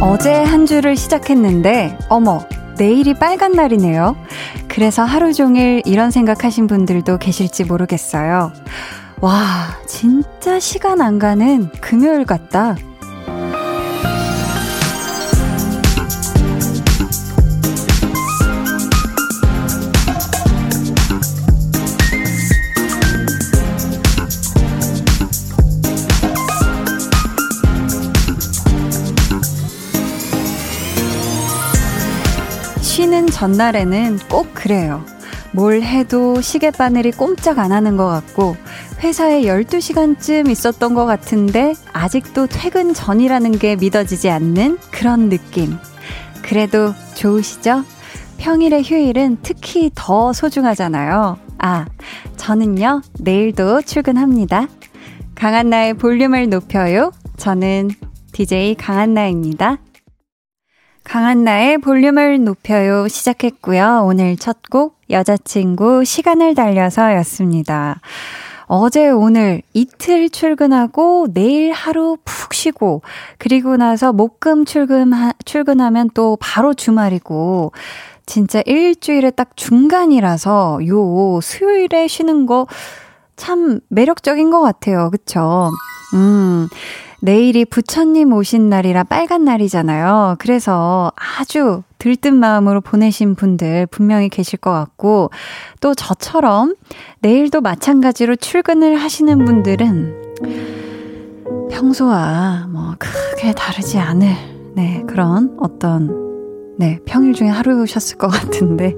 어제 한 주를 시작했는데, 어머, 내일이 빨간 날이네요. 그래서 하루 종일 이런 생각하신 분들도 계실지 모르겠어요. 와, 진짜 시간 안 가는 금요일 같다. 쉬는 전날에는 꼭 그래요. 뭘 해도 시계 바늘이 꼼짝 안 하는 것 같고, 회사에 12시간쯤 있었던 것 같은데, 아직도 퇴근 전이라는 게 믿어지지 않는 그런 느낌. 그래도 좋으시죠? 평일의 휴일은 특히 더 소중하잖아요. 아, 저는요, 내일도 출근합니다. 강한나의 볼륨을 높여요. 저는 DJ 강한나입니다. 강한나의 볼륨을 높여요 시작했고요. 오늘 첫 곡 여자친구 시간을 달려서 였습니다. 어제 오늘 이틀 출근하고 내일 하루 푹 쉬고 그리고 나서 목금 출근 출근하면 또 바로 주말이고 진짜 일주일에 딱 중간이라서 요 수요일에 쉬는 거 참 매력적인 것 같아요. 그쵸? 음. 내일이 부처님 오신 날이라 빨간 날이잖아요. 그래서 아주 들뜬 마음으로 보내신 분들 분명히 계실 것 같고, 또 저처럼 내일도 마찬가지로 출근을 하시는 분들은 평소와 뭐 크게 다르지 않을, 네, 그런 어떤, 네, 평일 중에 하루셨을 것 같은데.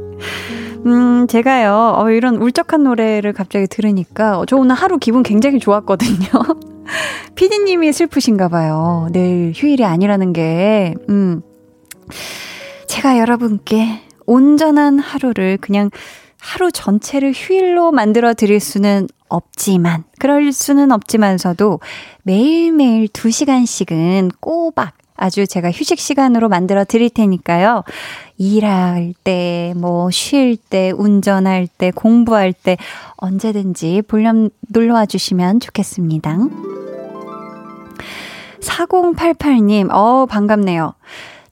음, 제가요, 어, 이런 울적한 노래를 갑자기 들으니까, 저 오늘 하루 기분 굉장히 좋았거든요. 피디님이 슬프신가 봐요. 내일 휴일이 아니라는 게, 음. 제가 여러분께 온전한 하루를 그냥 하루 전체를 휴일로 만들어 드릴 수는 없지만, 그럴 수는 없지만서도 매일매일 2시간씩은 꼬박 아주 제가 휴식 시간으로 만들어 드릴 테니까요. 일할 때, 뭐, 쉴 때, 운전할 때, 공부할 때, 언제든지 볼륨 놀러와 주시면 좋겠습니다. 4088님, 어, 반갑네요.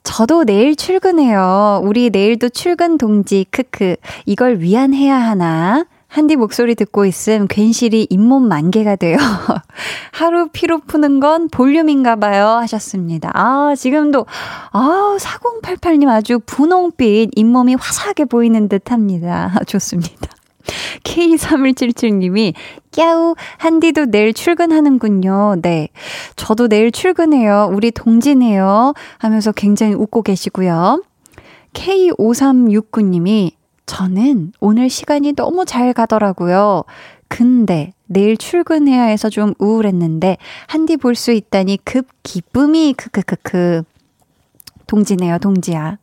저도 내일 출근해요. 우리 내일도 출근 동지, 크크. 이걸 위안해야 하나? 한디 목소리 듣고 있음 괜시리 잇몸 만개가 돼요. 하루 피로 푸는 건 볼륨인가 봐요. 하셨습니다. 아, 지금도, 아, 4088님 아주 분홍빛 잇몸이 화사하게 보이는 듯 합니다. 좋습니다. K3177님이 깨우 한디도 내일 출근하는군요. 네. 저도 내일 출근해요. 우리 동지네요. 하면서 굉장히 웃고 계시고요. K5369님이 저는 오늘 시간이 너무 잘 가더라고요. 근데 내일 출근해야 해서 좀 우울했는데 한디 볼 수 있다니 급 기쁨이 크크크크. 동지네요, 동지야.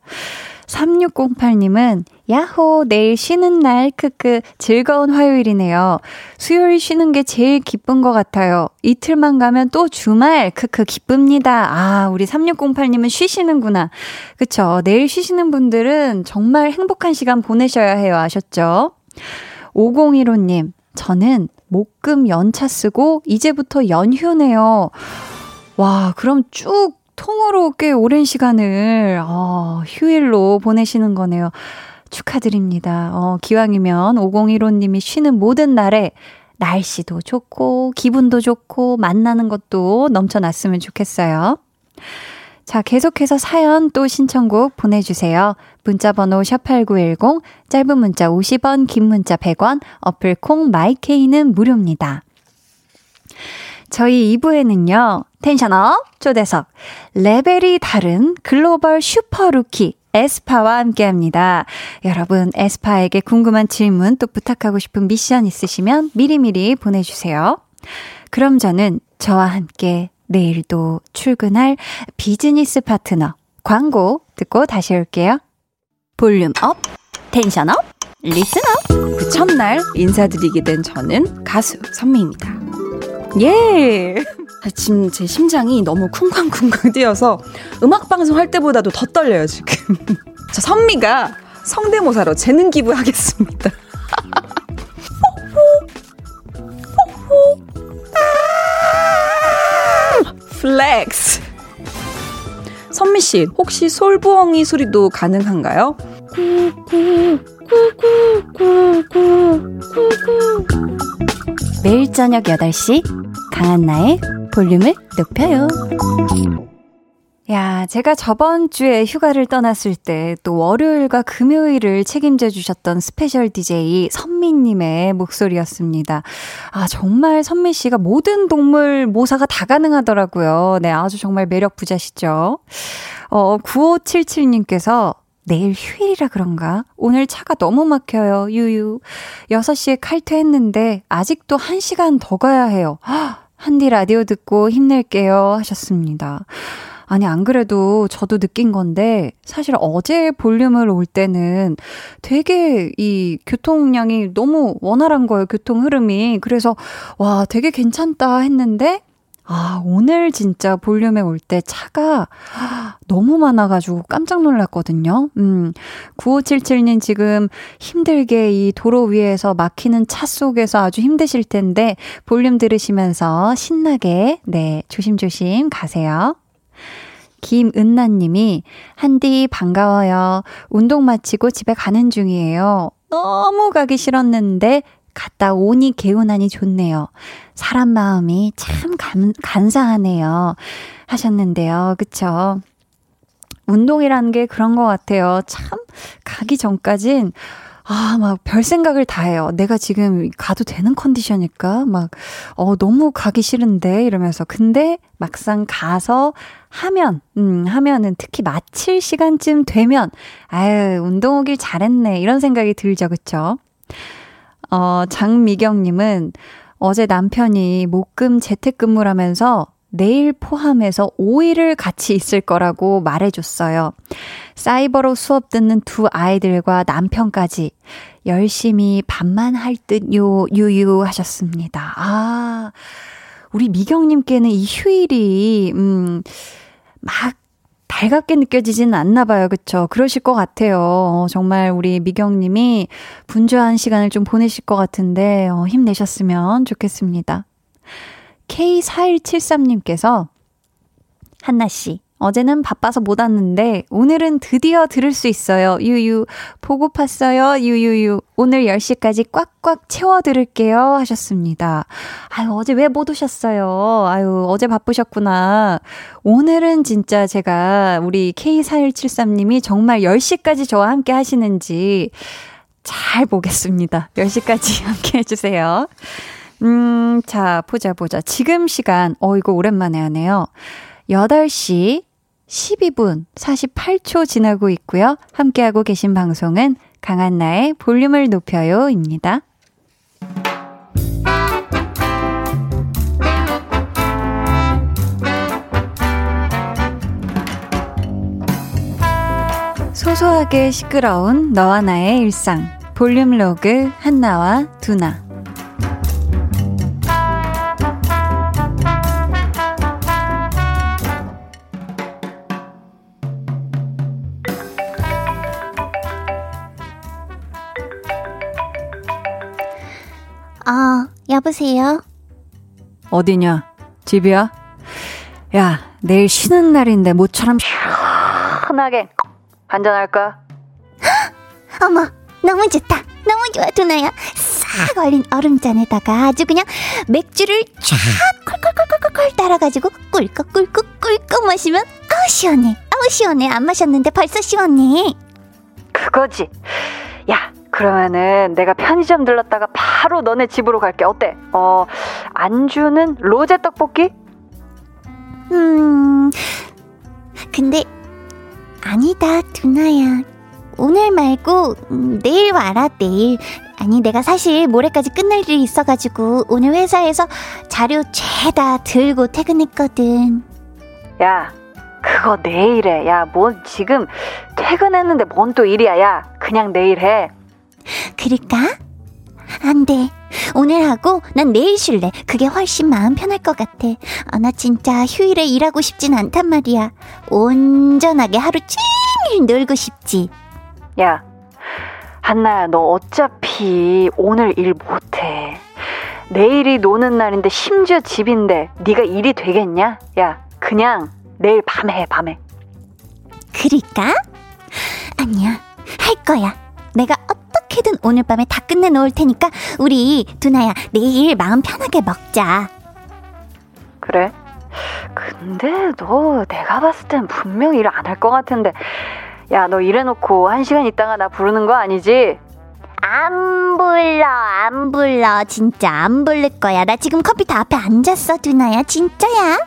3608님은 야호, 내일 쉬는 날, 크크, 즐거운 화요일이네요. 수요일 쉬는 게 제일 기쁜 것 같아요. 이틀만 가면 또 주말, 크크, 기쁩니다. 아, 우리 3608님은 쉬시는구나. 그쵸. 내일 쉬시는 분들은 정말 행복한 시간 보내셔야 해요. 아셨죠? 5015님, 저는 목금 연차 쓰고 이제부터 연휴네요. 와, 그럼 쭉 통으로 꽤 오랜 시간을, 어, 휴일로 보내시는 거네요. 축하드립니다. 어, 기왕이면 5015님이 쉬는 모든 날에 날씨도 좋고, 기분도 좋고, 만나는 것도 넘쳐났으면 좋겠어요. 자, 계속해서 사연 또 신청곡 보내주세요. 문자번호 샵8910, 짧은 문자 50원, 긴 문자 100원, 어플 콩 마이케이는 무료입니다. 저희 2부에는요, tension up 초대석, 레벨이 다른 글로벌 super rookie, 에스파와 함께 합니다. 여러분, 에스파에게 궁금한 질문 또 부탁하고 싶은 미션 있으시면 미리미리 보내주세요. 그럼 저는 저와 함께 내일도 출근할 비즈니스 파트너 광고 듣고 다시 올게요. volume up, tension up, up. 그 첫날 인사드리게 된 저는 가수 선미입니다. 예! 지금 제 심장이 너무 쿵쾅쿵쾅 뛰어서 음악방송 할 때보다도 더 떨려요, 지금. 자, 선미가 성대모사로 재능 기부하겠습니다. flex. 선미 씨, 혹시 솔부엉이 소리도 가능한가요? 매일 저녁 8시 강한나의 볼륨을 높여요. 야, 제가 저번 주에 휴가를 떠났을 때 또 월요일과 금요일을 책임져 주셨던 special DJ 선미님의 목소리였습니다. 아, 정말 선미 씨가 모든 동물 모사가 다 가능하더라고요. 네, 아주 정말 매력 부자시죠. 어, 9577님께서 내일 휴일이라 그런가? 오늘 차가 너무 막혀요. 유유. 6시에 칼퇴했는데 아직도 1시간 더 가야 해요. 한디 라디오 듣고 힘낼게요. 하셨습니다. 아니, 안 그래도 저도 느낀 건데, 사실 어제 볼륨을 올 때는 되게 이 교통량이 너무 원활한 거예요, 교통 흐름이. 그래서, 와, 되게 괜찮다 했는데, 아, 오늘 진짜 볼륨에 올 때 차가 너무 많아가지고 깜짝 놀랐거든요. 음, 9577님 지금 힘들게 이 도로 위에서 막히는 차 속에서 아주 힘드실 텐데, 볼륨 들으시면서 신나게, 네, 조심조심 가세요. 김은나님이, 한디 반가워요. 운동 마치고 집에 가는 중이에요. 너무 가기 싫었는데, 갔다 오니 개운하니 좋네요. 사람 마음이 참 간, 간사하네요. 하셨는데요. 그쵸? 운동이라는 게 그런 것 같아요. 참, 가기 전까진, 아, 막 별 생각을 다 해요. 내가 지금 가도 되는 컨디션일까? 막, 어, 너무 가기 싫은데? 이러면서. 근데 막상 가서 하면, 음, 하면은 특히 마칠 시간쯤 되면, 아유, 운동 오길 잘했네. 이런 생각이 들죠. 그쵸? 어, 장미경님은 어제 남편이 목금 재택근무라면서 내일 포함해서 5일을 같이 있을 거라고 말해줬어요. 사이버로 수업 듣는 두 아이들과 남편까지 열심히 밥만 할 듯요, 유유 하셨습니다. 아, 우리 미경님께는 이 휴일이, 음, 막 달갑게 느껴지지는 않나 봐요. 그쵸? 그러실 것 같아요. 어, 정말 우리 미경님이 분주한 시간을 좀 보내실 것 같은데, 어, 힘내셨으면 좋겠습니다. K4173님께서, 한나씨, 어제는 바빠서 못 왔는데 오늘은 드디어 들을 수 있어요. 유유. 보고 팠어요. 유유유. 오늘 10시까지 꽉꽉 채워 들을게요. 하셨습니다. 아유, 어제 왜 못 오셨어요? 아유, 어제 바쁘셨구나. 오늘은 진짜 제가 우리 K4173님이 정말 10시까지 저와 함께 하시는지 잘 보겠습니다. 10시까지 함께 해주세요. 음, 자, 보자, 보자. 지금 시간, 어, 이거 오랜만에 하네요. 8시 12분 48초 지나고 있고요. 함께하고 계신 방송은 강한나의 볼륨을 높여요입니다. 소소하게 시끄러운 너와 나의 일상 볼륨 로그 한나와 두나 아, 여보세요? 어디냐? 집이야? 야, 내일 쉬는 날인데 모처럼 시원하게 한잔할까? 어머, 너무 좋다. 너무 좋아, 두나야. 싹 얼린 얼음잔에다가 아주 그냥 맥주를 쫙 콜콜콜콜콜 따라가지고 꿀꺽 꿀꺽 꿀꺽 마시면 아우 시원해. 아우 시원해. 안 마셨는데 벌써 시원해. 그거지. 야, 그러면은 내가 편의점 들렀다가 바로 너네 집으로 갈게. 어때? 어, 안주는 로제 떡볶이? 음, 근데 아니다, 두나야. 오늘 말고 음, 내일 와라, 내일. 아니, 내가 사실 모레까지 끝날 일이 있어가지고 오늘 회사에서 자료 죄다 들고 퇴근했거든. 야, 그거 내일 해. 야, 뭔 지금 퇴근했는데 뭔 또 일이야. 야, 그냥 내일 해. 그럴까? 안 돼. 오늘 하고 난 내일 쉴래. 그게 훨씬 마음 편할 것 같아. 아, 나 진짜 휴일에 일하고 싶진 않단 말이야. 온전하게 하루 종일 놀고 싶지. 야, 한나야, 너 어차피 오늘 일 못해. 내일이 노는 날인데 심지어 집인데 네가 일이 되겠냐? 야, 그냥 내일 밤에 해, 밤에. 그럴까? 아니야, 할 거야. 내가 어 떻게든 오늘 밤에 다 끝내 놓을 테니까 우리 두나야 내일 마음 편하게 먹자. 그래? 근데 너 내가 봤을 땐 분명 일 안 할 것 같은데 야너 이래놓고 한 시간 있다가 나 부르는 거 아니지? 안 불러 안 불러 진짜 안 부를 거야 나 지금 컴퓨터 앞에 앉았어 두나야 진짜야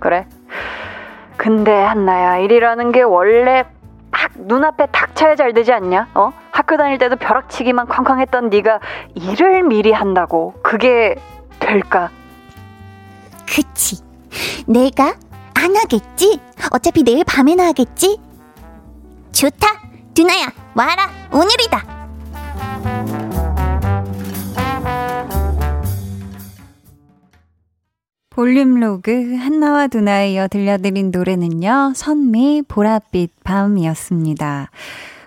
그래 근데 한나야 일이라는 게 원래 딱 눈앞에 닥쳐야 잘 되지 않냐? 어? 학교 다닐 때도 벼락치기만 쾅쾅 했던 네가 일을 미리 한다고 그게 될까? 그치 내가 안 하겠지 어차피 내일 밤에나 하겠지 좋다 두나야 와라 오늘이다 볼륨 로그 한나와 두나에 이어 들려드린 노래는요. 선미 보랏빛 밤이었습니다.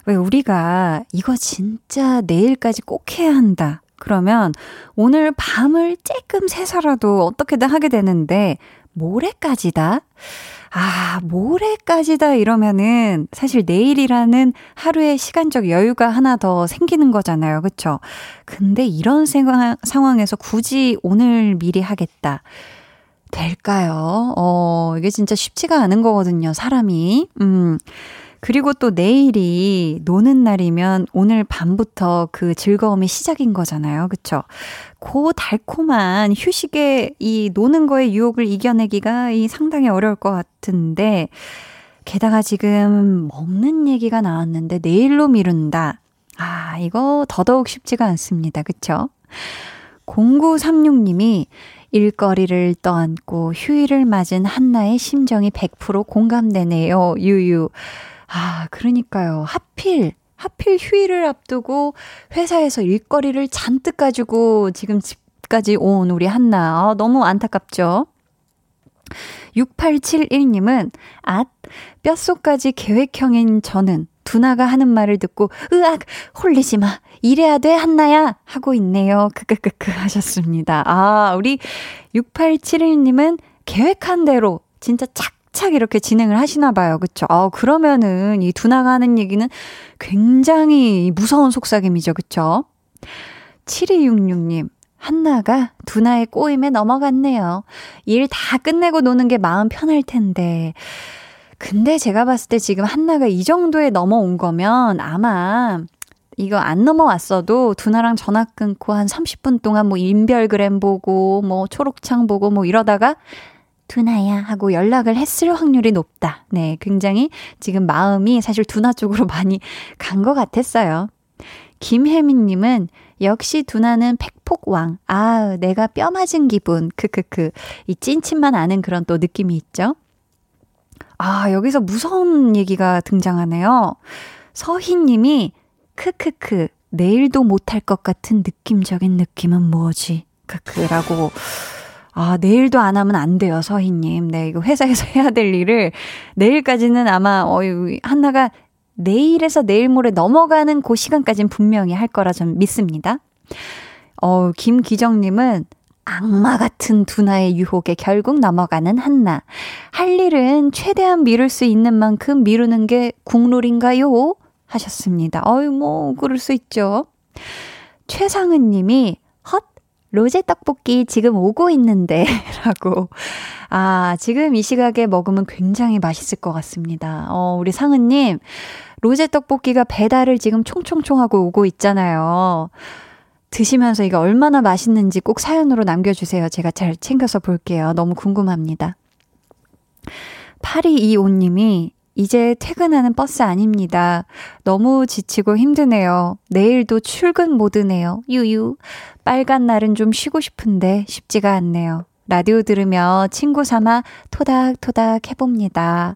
왜 우리가 이거 진짜 내일까지 꼭 해야 한다. 그러면 오늘 밤을 쬐끔 새서라도 어떻게든 하게 되는데 모레까지다? 아, 모레까지다 이러면은 사실 내일이라는 하루의 시간적 여유가 하나 더 생기는 거잖아요. 그쵸? 근데 이런 상황, 상황에서 굳이 오늘 미리 하겠다. 될까요? 어, 이게 진짜 쉽지가 않은 거거든요, 사람이. 음. 그리고 또 내일이 노는 날이면 오늘 밤부터 그 즐거움이 시작인 거잖아요. 그쵸? 고 달콤한 휴식에 이 노는 거의 유혹을 이겨내기가 이 상당히 어려울 것 같은데, 게다가 지금 먹는 얘기가 나왔는데 내일로 미룬다. 아, 이거 더더욱 쉽지가 않습니다. 그쵸? 0936님이 일거리를 떠안고 휴일을 맞은 한나의 심정이 100% 공감되네요. 유유. 아, 그러니까요. 하필, 하필 휴일을 앞두고 회사에서 일거리를 잔뜩 가지고 지금 집까지 온 우리 한나. 아, 너무 안타깝죠? 6871님은, 앗, 뼛속까지 계획형인 저는 두나가 하는 말을 듣고, 으악, 홀리지 마. 이래야 돼, 한나야! 하고 있네요. 크크크크 하셨습니다. 아, 우리 6871님은 계획한 대로 진짜 착착 이렇게 진행을 하시나 봐요. 그쵸? 아, 그러면은 이 두나가 하는 얘기는 굉장히 무서운 속삭임이죠. 그쵸? 7266님. 한나가 두나의 꼬임에 넘어갔네요. 일 다 끝내고 노는 게 마음 편할 텐데. 근데 제가 봤을 때 지금 한나가 이 정도에 넘어온 거면 아마 이거 안 넘어왔어도 두나랑 전화 끊고 한 30분 동안 뭐 인별그램 보고 뭐 초록창 보고 뭐 이러다가 두나야 하고 연락을 했을 확률이 높다. 네, 굉장히 지금 마음이 사실 두나 쪽으로 많이 간 것 같았어요. 김혜민님은 역시 두나는 팩폭왕. 아, 내가 뼈 맞은 기분. 크크크. 이 찐친만 아는 그런 또 느낌이 있죠. 아, 여기서 무서운 얘기가 등장하네요. 서희님이 크크크 내일도 못할 것 같은 느낌적인 느낌은 뭐지? 크크라고 아, 내일도 안 하면 안 돼요, 서희님. 네, 이거 회사에서 해야 될 일을 내일까지는 아마, 어이, 한나가 내일에서 내일 모레 넘어가는 그 시간까지는 분명히 할 거라 좀 믿습니다. 어, 김기정님은 악마 같은 두나의 유혹에 결국 넘어가는 한나. 할 일은 최대한 미룰 수 있는 만큼 미루는 게 국룰인가요? 하셨습니다. 어유 뭐 그럴 수 있죠. 최상은 님이 헛 로제 떡볶이 지금 오고 있는데 라고 아, 지금 이 시각에 먹으면 굉장히 맛있을 것 같습니다. 어, 우리 상은 님 로제 떡볶이가 배달을 지금 총총총 하고 오고 있잖아요. 드시면서 이거 얼마나 맛있는지 꼭 사연으로 남겨주세요. 제가 잘 챙겨서 볼게요. 너무 궁금합니다. 8225님이 이제 퇴근하는 버스 아닙니다. 너무 지치고 힘드네요. 내일도 출근 모드네요. 유유. 빨간 날은 좀 쉬고 싶은데 쉽지가 않네요. 라디오 들으며 친구 삼아 토닥토닥 해봅니다.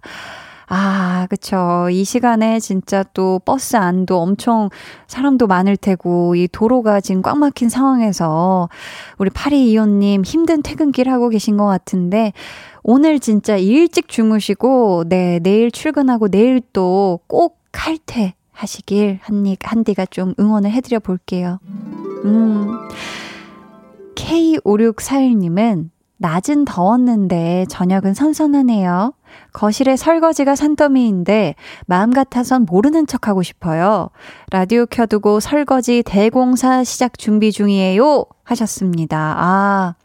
아, 그쵸. 이 시간에 진짜 또 버스 안도 엄청 사람도 많을 테고, 이 도로가 지금 꽉 막힌 상황에서 우리 파리 이호님 힘든 퇴근길 하고 계신 것 같은데, 오늘 진짜 일찍 주무시고, 네, 내일 출근하고 내일 또 꼭 칼퇴 하시길 한디, 한디가 좀 응원을 해드려 볼게요. 음. K5641님은 낮은 더웠는데 저녁은 선선하네요. 거실에 설거지가 산더미인데 마음 같아선 모르는 척 하고 싶어요. 라디오 켜두고 설거지 대공사 시작 준비 중이에요. 하셨습니다. 아.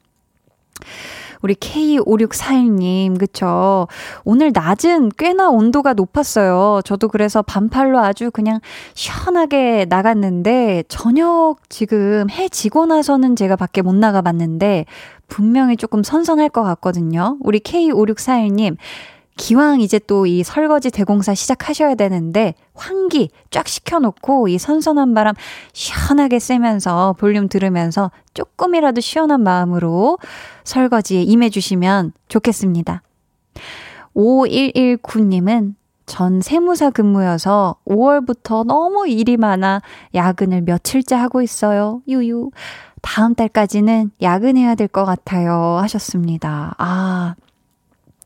우리 K5641님, 그쵸. 오늘 낮은 꽤나 온도가 높았어요. 저도 그래서 반팔로 아주 그냥 시원하게 나갔는데, 저녁 지금 해 지고 나서는 제가 밖에 못 나가 봤는데, 분명히 조금 선선할 것 같거든요. 우리 K5641님, 기왕 이제 또 이 설거지 대공사 시작하셔야 되는데 환기 쫙 시켜놓고 이 선선한 바람 시원하게 쐬면서 볼륨 들으면서 조금이라도 시원한 마음으로 설거지에 임해주시면 좋겠습니다. 5119님은 전 세무사 근무여서 5월부터 너무 일이 많아 야근을 며칠째 하고 있어요. 유유. 다음 달까지는 야근해야 될 것 같아요. 하셨습니다. 아,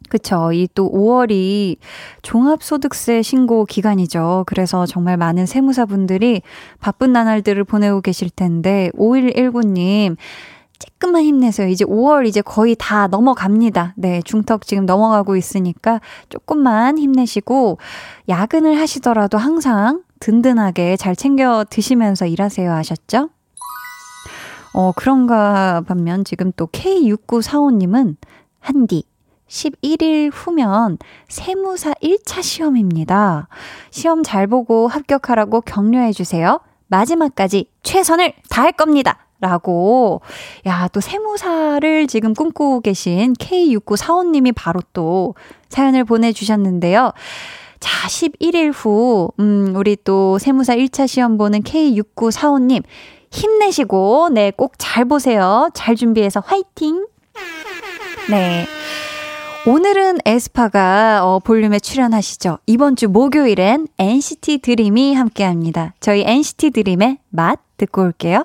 그쵸. 이 또 5월이 종합소득세 신고 기간이죠. 그래서 정말 많은 세무사분들이 바쁜 나날들을 보내고 계실 텐데, 5119님, 조금만 힘내세요. 이제 5월 이제 거의 다 넘어갑니다. 네, 중턱 지금 넘어가고 있으니까 조금만 힘내시고, 야근을 하시더라도 항상 든든하게 잘 챙겨 드시면서 일하세요. 아셨죠? 어, 그런가 반면 지금 또 K6945님은 한디, 11일 후면 세무사 1차 시험입니다. 시험 잘 보고 합격하라고 격려해 주세요. 마지막까지 최선을 다할 겁니다. 라고, 야, 또 세무사를 지금 꿈꾸고 계신 K6945님이 바로 또 사연을 보내주셨는데요. 자, 11일 후, 음, 우리 또 세무사 1차 시험 보는 K6945님, 힘내시고, 네, 꼭 잘 보세요. 잘 준비해서 화이팅! 네. 오늘은 에스파가 어, 볼륨에 출연하시죠. 이번 주 목요일엔 NCT 드림이 함께 합니다. 저희 NCT 드림의 맛 듣고 올게요.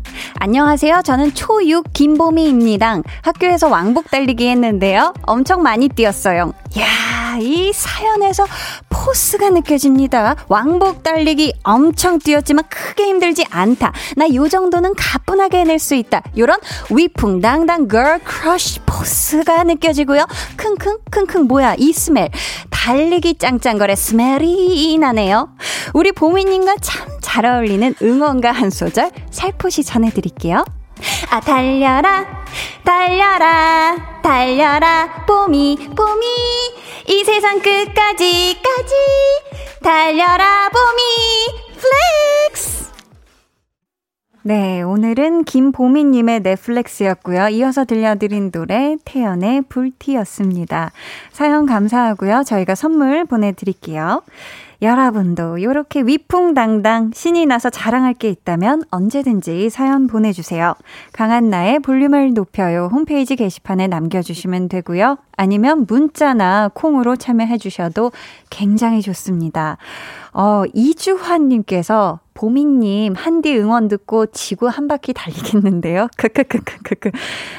안녕하세요. 저는 초6 김보미입니다. 학교에서 왕복 달리기 했는데요. 엄청 많이 뛰었어요. 야, 이 사연에서 force가 느껴집니다. 왕복 달리기 엄청 뛰었지만 크게 힘들지 않다. 나 요 정도는 가뿐하게 해낼 수 있다. 요런 위풍당당 girl crush force가 느껴지고요. 킁킁 킁킁 뭐야 이 smell. 달리기 짱짱걸의 smell이 나네요. 우리 보미님과 참 잘 어울리는 응원가 한 소절 살포시 전해드릴게요. 아 달려라 달려라 달려라 보미 보미 이 세상 끝까지 까지 달려라 보미 flex 네, 오늘은 김보미님의 flex였고요. 이어서 들려드린 노래 태연의 불티였습니다. 사연 감사하고요. 저희가 선물 보내드릴게요. 여러분도 이렇게 위풍당당 신이 나서 자랑할 게 있다면 언제든지 사연 보내주세요. 강한나의 볼륨을 높여요 홈페이지 게시판에 남겨주시면 되고요. 아니면 문자나 콩으로 참여해 주셔도 굉장히 좋습니다. 어, 이주환님께서 보미님, 한디 응원 듣고 지구 한 바퀴 달리겠는데요? 크크크크크크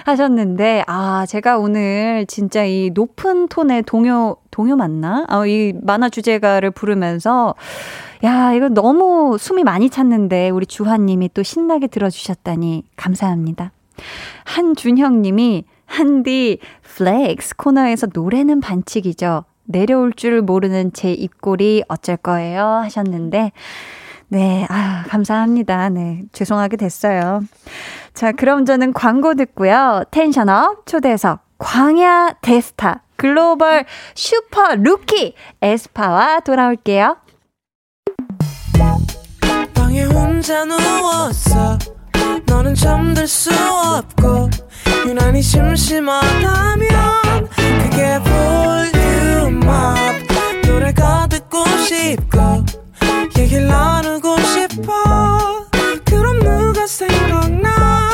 하셨는데, 아, 제가 오늘 진짜 이 높은 톤의 동요, 동요 맞나? 아, 이 만화 주제가를 부르면서, 야, 이거 너무 숨이 많이 찼는데, 우리 주하님이 또 신나게 들어주셨다니, 감사합니다. 한준형님이, 한디, flex 코너에서 노래는 반칙이죠. 내려올 줄 모르는 제 입꼬리 어쩔 거예요 하셨는데 네, 아 감사합니다. 네, 죄송하게 됐어요. 자, 그럼 저는 광고 듣고요. tension up 초대석 광야의 스타 글로벌 슈퍼 루키 에스파와 돌아올게요. 유난히 심심하다면 그게 volume up 노래가 듣고 싶고 얘기를 나누고 싶어. 그럼 누가 생각나?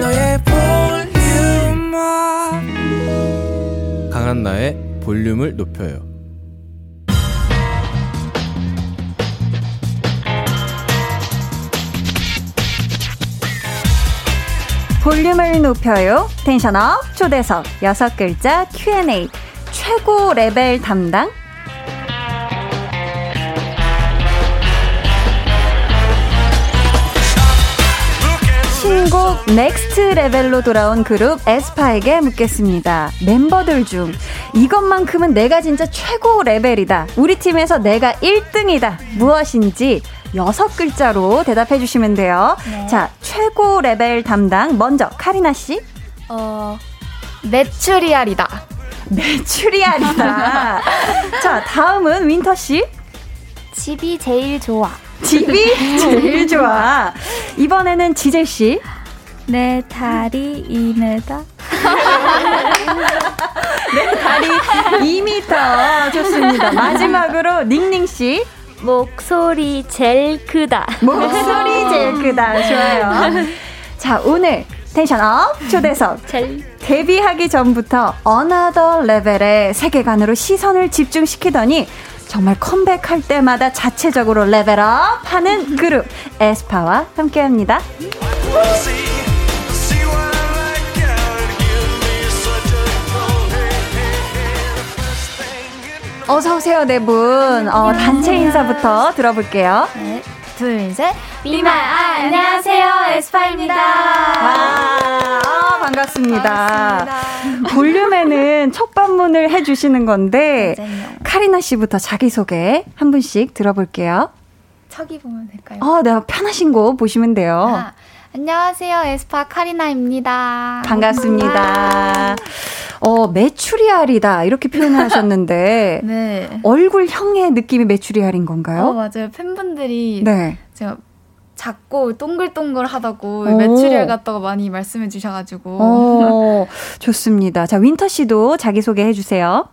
너의 volume up 강한나의 볼륨을 높여요. 볼륨을 높여요. tension up 초대석 여섯 글자 Q&A. 최고 레벨 담당 Next Level로 돌아온 그룹 에스파에게 묻겠습니다. 멤버들 중 이것만큼은 내가 진짜 최고 레벨이다. 우리 팀에서 내가 1등이다. 무엇인지 여섯 글자로 대답해 주시면 돼요. 네. 자, 최고 레벨 담당 먼저 카리나 씨. 어, 메추리알이다. 메추리알이다. 자, 다음은 윈터 씨. 집이 제일 좋아. 집이 제일 좋아. 이번에는 지젤 씨. 내 다리 2m. 내 다리 2m. 좋습니다. 마지막으로 닝닝 씨. 목소리 제일 크다. 목소리 제일 크다. 좋아요. 자, 오늘 tension up 초대석. 데뷔하기 전부터 another level의 세계관으로 시선을 집중시키더니 정말 컴백할 때마다 자체적으로 레벨업 하는 그룹 에스파와 함께합니다. 어서 오세요, 네 분. 어, 단체 인사부터 들어볼게요. 네. 둘, 셋. 미마, 아, 안녕하세요. 에스파입니다. 와, 아, 반갑습니다. 반갑습니다. 볼륨에는 첫 방문을 해주시는 건데, 맞아요. 카리나 씨부터 자기 소개 한 분씩 들어볼게요. 척이 보면 될까요? 어, 네, 편하신 곳 보시면 돼요. 아, 안녕하세요. 에스파 카리나입니다. 반갑습니다. 어, 메추리알이다. 이렇게 표현을 하셨는데. 네. 얼굴형의 느낌이 메추리알인 건가요? 어, 맞아요. 팬분들이. 네. 제가 작고 동글동글하다고 메추리알 같다고 많이 말씀해 주셔가지고. 어, 좋습니다. 자, 윈터 씨도 자기 소개 해 주세요.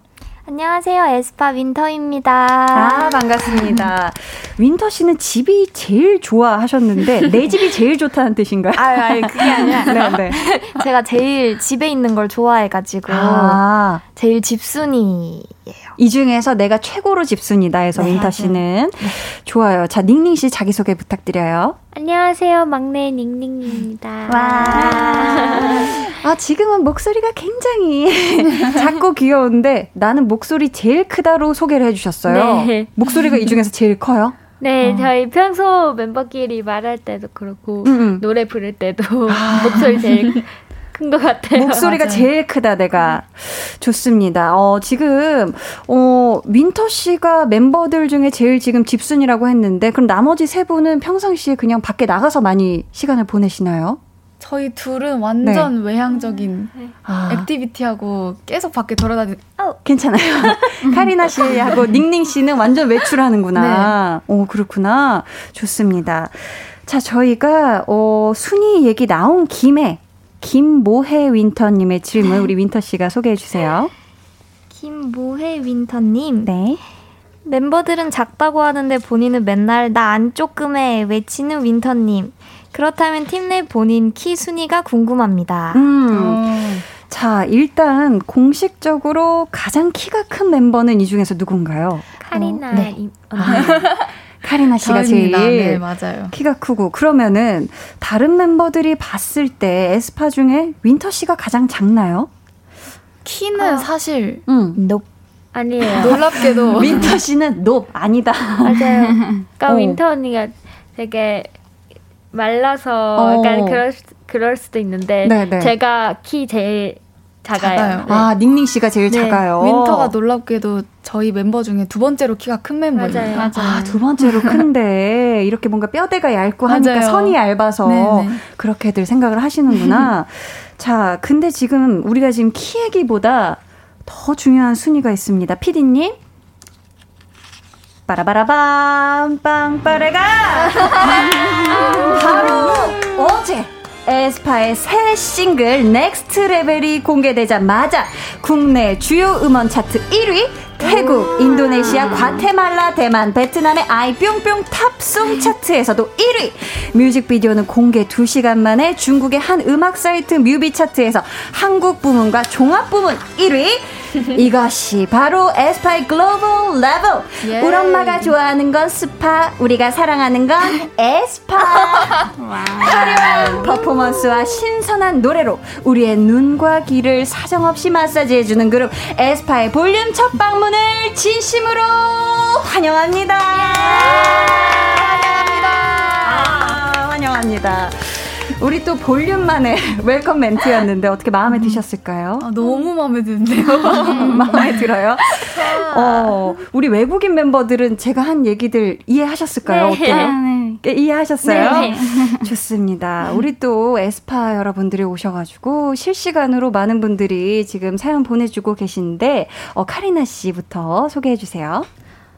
안녕하세요. 에스파 윈터입니다. 아, 반갑습니다. 윈터 씨는 집이 제일 좋아하셨는데, 내 집이 제일 좋다는 뜻인가요? 아, 아니, 그게 아니라. 네, 네. 제가 제일 집에 있는 걸 좋아해 가지고, 아. 제일 집순이예요. 이 중에서 내가 최고로 집순이다 해서 네, 윈터 씨는. 네. 좋아요. 자, 닝닝 씨 자기 소개 부탁드려요. 안녕하세요. 막내 닝닝입니다. 와. 아, 지금은 목소리가 굉장히 작고 귀여운데 나는 목소리 제일 크다로 소개를 해 주셨어요. 네. 목소리가 이 중에서 제일 커요? 네, 어. 저희 평소 멤버끼리 말할 때도 그렇고 음. 음. 노래 부를 때도 아. 목소리 제일 큰 것 같아요. 목소리가 맞아요. 제일 크다 내가 좋습니다. 어 지금 어 윈터 씨가 멤버들 중에 제일 지금 집순이라고 했는데 그럼 나머지 세 분은 평상시에 그냥 밖에 나가서 많이 시간을 보내시나요? 저희 둘은 완전 네. 외향적인 네. 아. activity하고 계속 밖에 돌아다니. 어. 괜찮아요. 카리나 씨하고 닝닝 씨는 완전 외출하는구나. 네. 오 그렇구나. 좋습니다. 자 저희가 어, 순위 얘기 나온 김에 김모해 윈터님의 질문 우리 윈터 씨가 소개해 주세요. 김모해 윈터님. 네. 멤버들은 작다고 하는데 본인은 맨날 나 안 조그매 외치는 윈터님. 그렇다면 팀 내 본인 키 순위가 궁금합니다. 음. 어. 자, 일단 공식적으로 가장 키가 큰 멤버는 이 중에서 누군가요? 카리나. 어, 네. 아, 카리나 씨가 제일 네, 맞아요. 키가 크고 그러면은 다른 멤버들이 봤을 때 에스파 중에 윈터 씨가 가장 작나요? 키는 아. 사실 응. 높 아니에요. 놀랍게도 윈터 씨는 높 아니다. 맞아요. 그러니까 어. 윈터 언니가 되게 말라서 어. 약간 그럴 그럴 수도 있는데 네네. 네. 제가 키 제일 작아요. 작아요. 네. 아 닝닝 씨가 제일 네. 작아요. 윈터가 놀랍게도 저희 멤버 중에 두 번째로 키가 큰 멤버예요. 맞아요. 맞아요. 아 두 번째로 큰데 이렇게 뭔가 뼈대가 얇고 하니까 맞아요. 선이 얇아서 네네. 그렇게들 생각을 하시는구나. 자, 근데 지금 우리가 지금 키 얘기보다 더 중요한 순위가 있습니다. 피디님. 빠라바라밤 빵빠레가 바로 어제 에스파의 새 싱글 Next Level이 공개되자마자 국내 주요 음원 차트 1위 태국, 인도네시아, 과테말라, 대만, 베트남의 아이 뿅뿅 top song 차트에서도 1위. 뮤직비디오는 공개 2시간 만에 중국의 한 음악 사이트 뮤비 차트에서 한국 부문과 종합 부문 1위. 이것이 바로 에스파의 글로벌 레벨. 예. 우리 엄마가 좋아하는 건 스파, 우리가 사랑하는 건 에스파. 화려한 퍼포먼스와 신선한 노래로 우리의 눈과 귀를 사정없이 마사지해주는 그룹 에스파의 볼륨 첫 방문 을 진심으로 환영합니다. 환영합니다. 아, 환영합니다. 우리 또 볼륨만의 welcome 멘트였는데 어떻게 마음에 드셨을까요? 아, 너무 마음에 드는데요. 마음에 들어요? 어, 우리 외국인 멤버들은 제가 한 얘기들 이해하셨을까요? 네. 어때요? 네. 이해하셨어요? 네. 좋습니다. 우리 또 에스파 여러분들이 오셔가지고 실시간으로 많은 분들이 지금 사연 보내주고 계신데 어, 카리나 씨부터 소개해 주세요.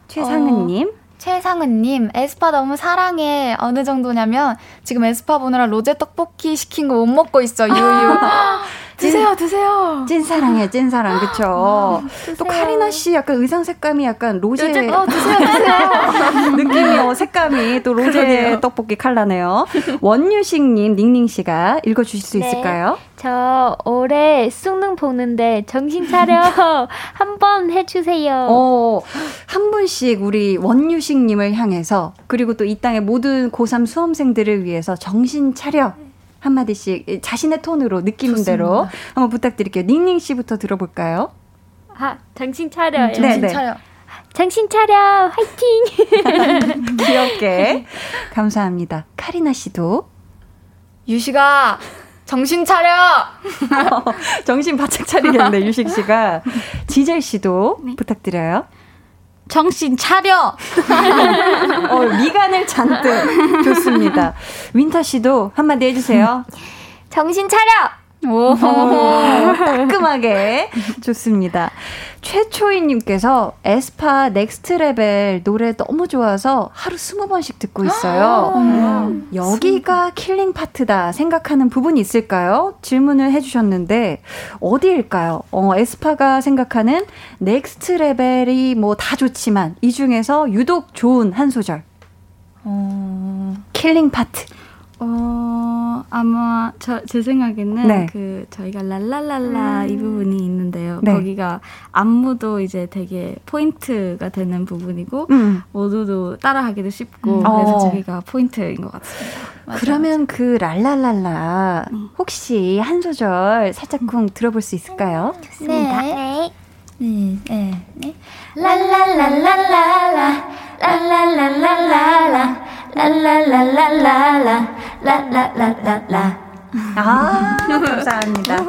최상은님. 어. 최상은님, 에스파 너무 사랑해. 어느 정도냐면, 지금 에스파 보느라 로제 떡볶이 시킨 거 못 먹고 있어, 유유. 드세요, 드세요. 찐사랑이에요, 찐사랑. 그쵸? 아, 또 카리나 씨 약간 의상 색감이 약간 로제. 요즘, 어, 드세요, 드세요. 느낌이, 어, 색감이 또 로제 떡볶이 칼라네요. 원유식님, 닝닝씨가 읽어주실 수 네. 있을까요? 저 올해 수능 보는데 정신 차려 한 번 해주세요. 어, 한 분씩 우리 원유식님을 향해서 그리고 또 이 땅의 모든 고3 수험생들을 위해서 정신 차려 한마디씩 자신의 톤으로 느낌대로 한번 부탁드릴게요. 닝닝 씨부터 들어볼까요? 아, 정신 차려. 음, 정신 네, 차려. 정신 차려. 화이팅. 귀엽게. 감사합니다. 카리나 씨도 유시가 정신 차려! 정신 바짝 차리겠네, 유식 씨가. 지젤 씨도 네. 부탁드려요. 정신 차려! 어, 미간을 잔뜩. 좋습니다. 윈터 씨도 한마디 해주세요. 정신 차려! 오, 따끔하게 좋습니다. 최초희님께서 에스파 Next Level 노래 너무 좋아서 하루 스무 번씩 듣고 있어요. 아, 여기가 killing part다 생각하는 부분이 있을까요? 질문을 해주셨는데 어디일까요? 어, 에스파가 생각하는 Next Level이 뭐 다 좋지만 이 중에서 유독 좋은 한 소절. 어... killing part. 어, 아마 저, 제 생각에는 네. 그 저희가 랄랄랄라 음. 이 부분이 있는데요. 네. 거기가 안무도 이제 되게 포인트가 되는 부분이고 음. 모두도 따라하기도 쉽고 음. 그래서 어. 저기가 포인트인 것 같습니다. 맞아요, 그러면 맞아요. 그 랄랄랄라 음. 혹시 한 소절 살짝쿵 들어볼 수 있을까요? 좋습니다. 네. 네. 네. 네. 랄랄랄랄랄라 랄랄랄랄랄 라 랄랄랄랄랄라 라라라라라. 아, 감사합니다.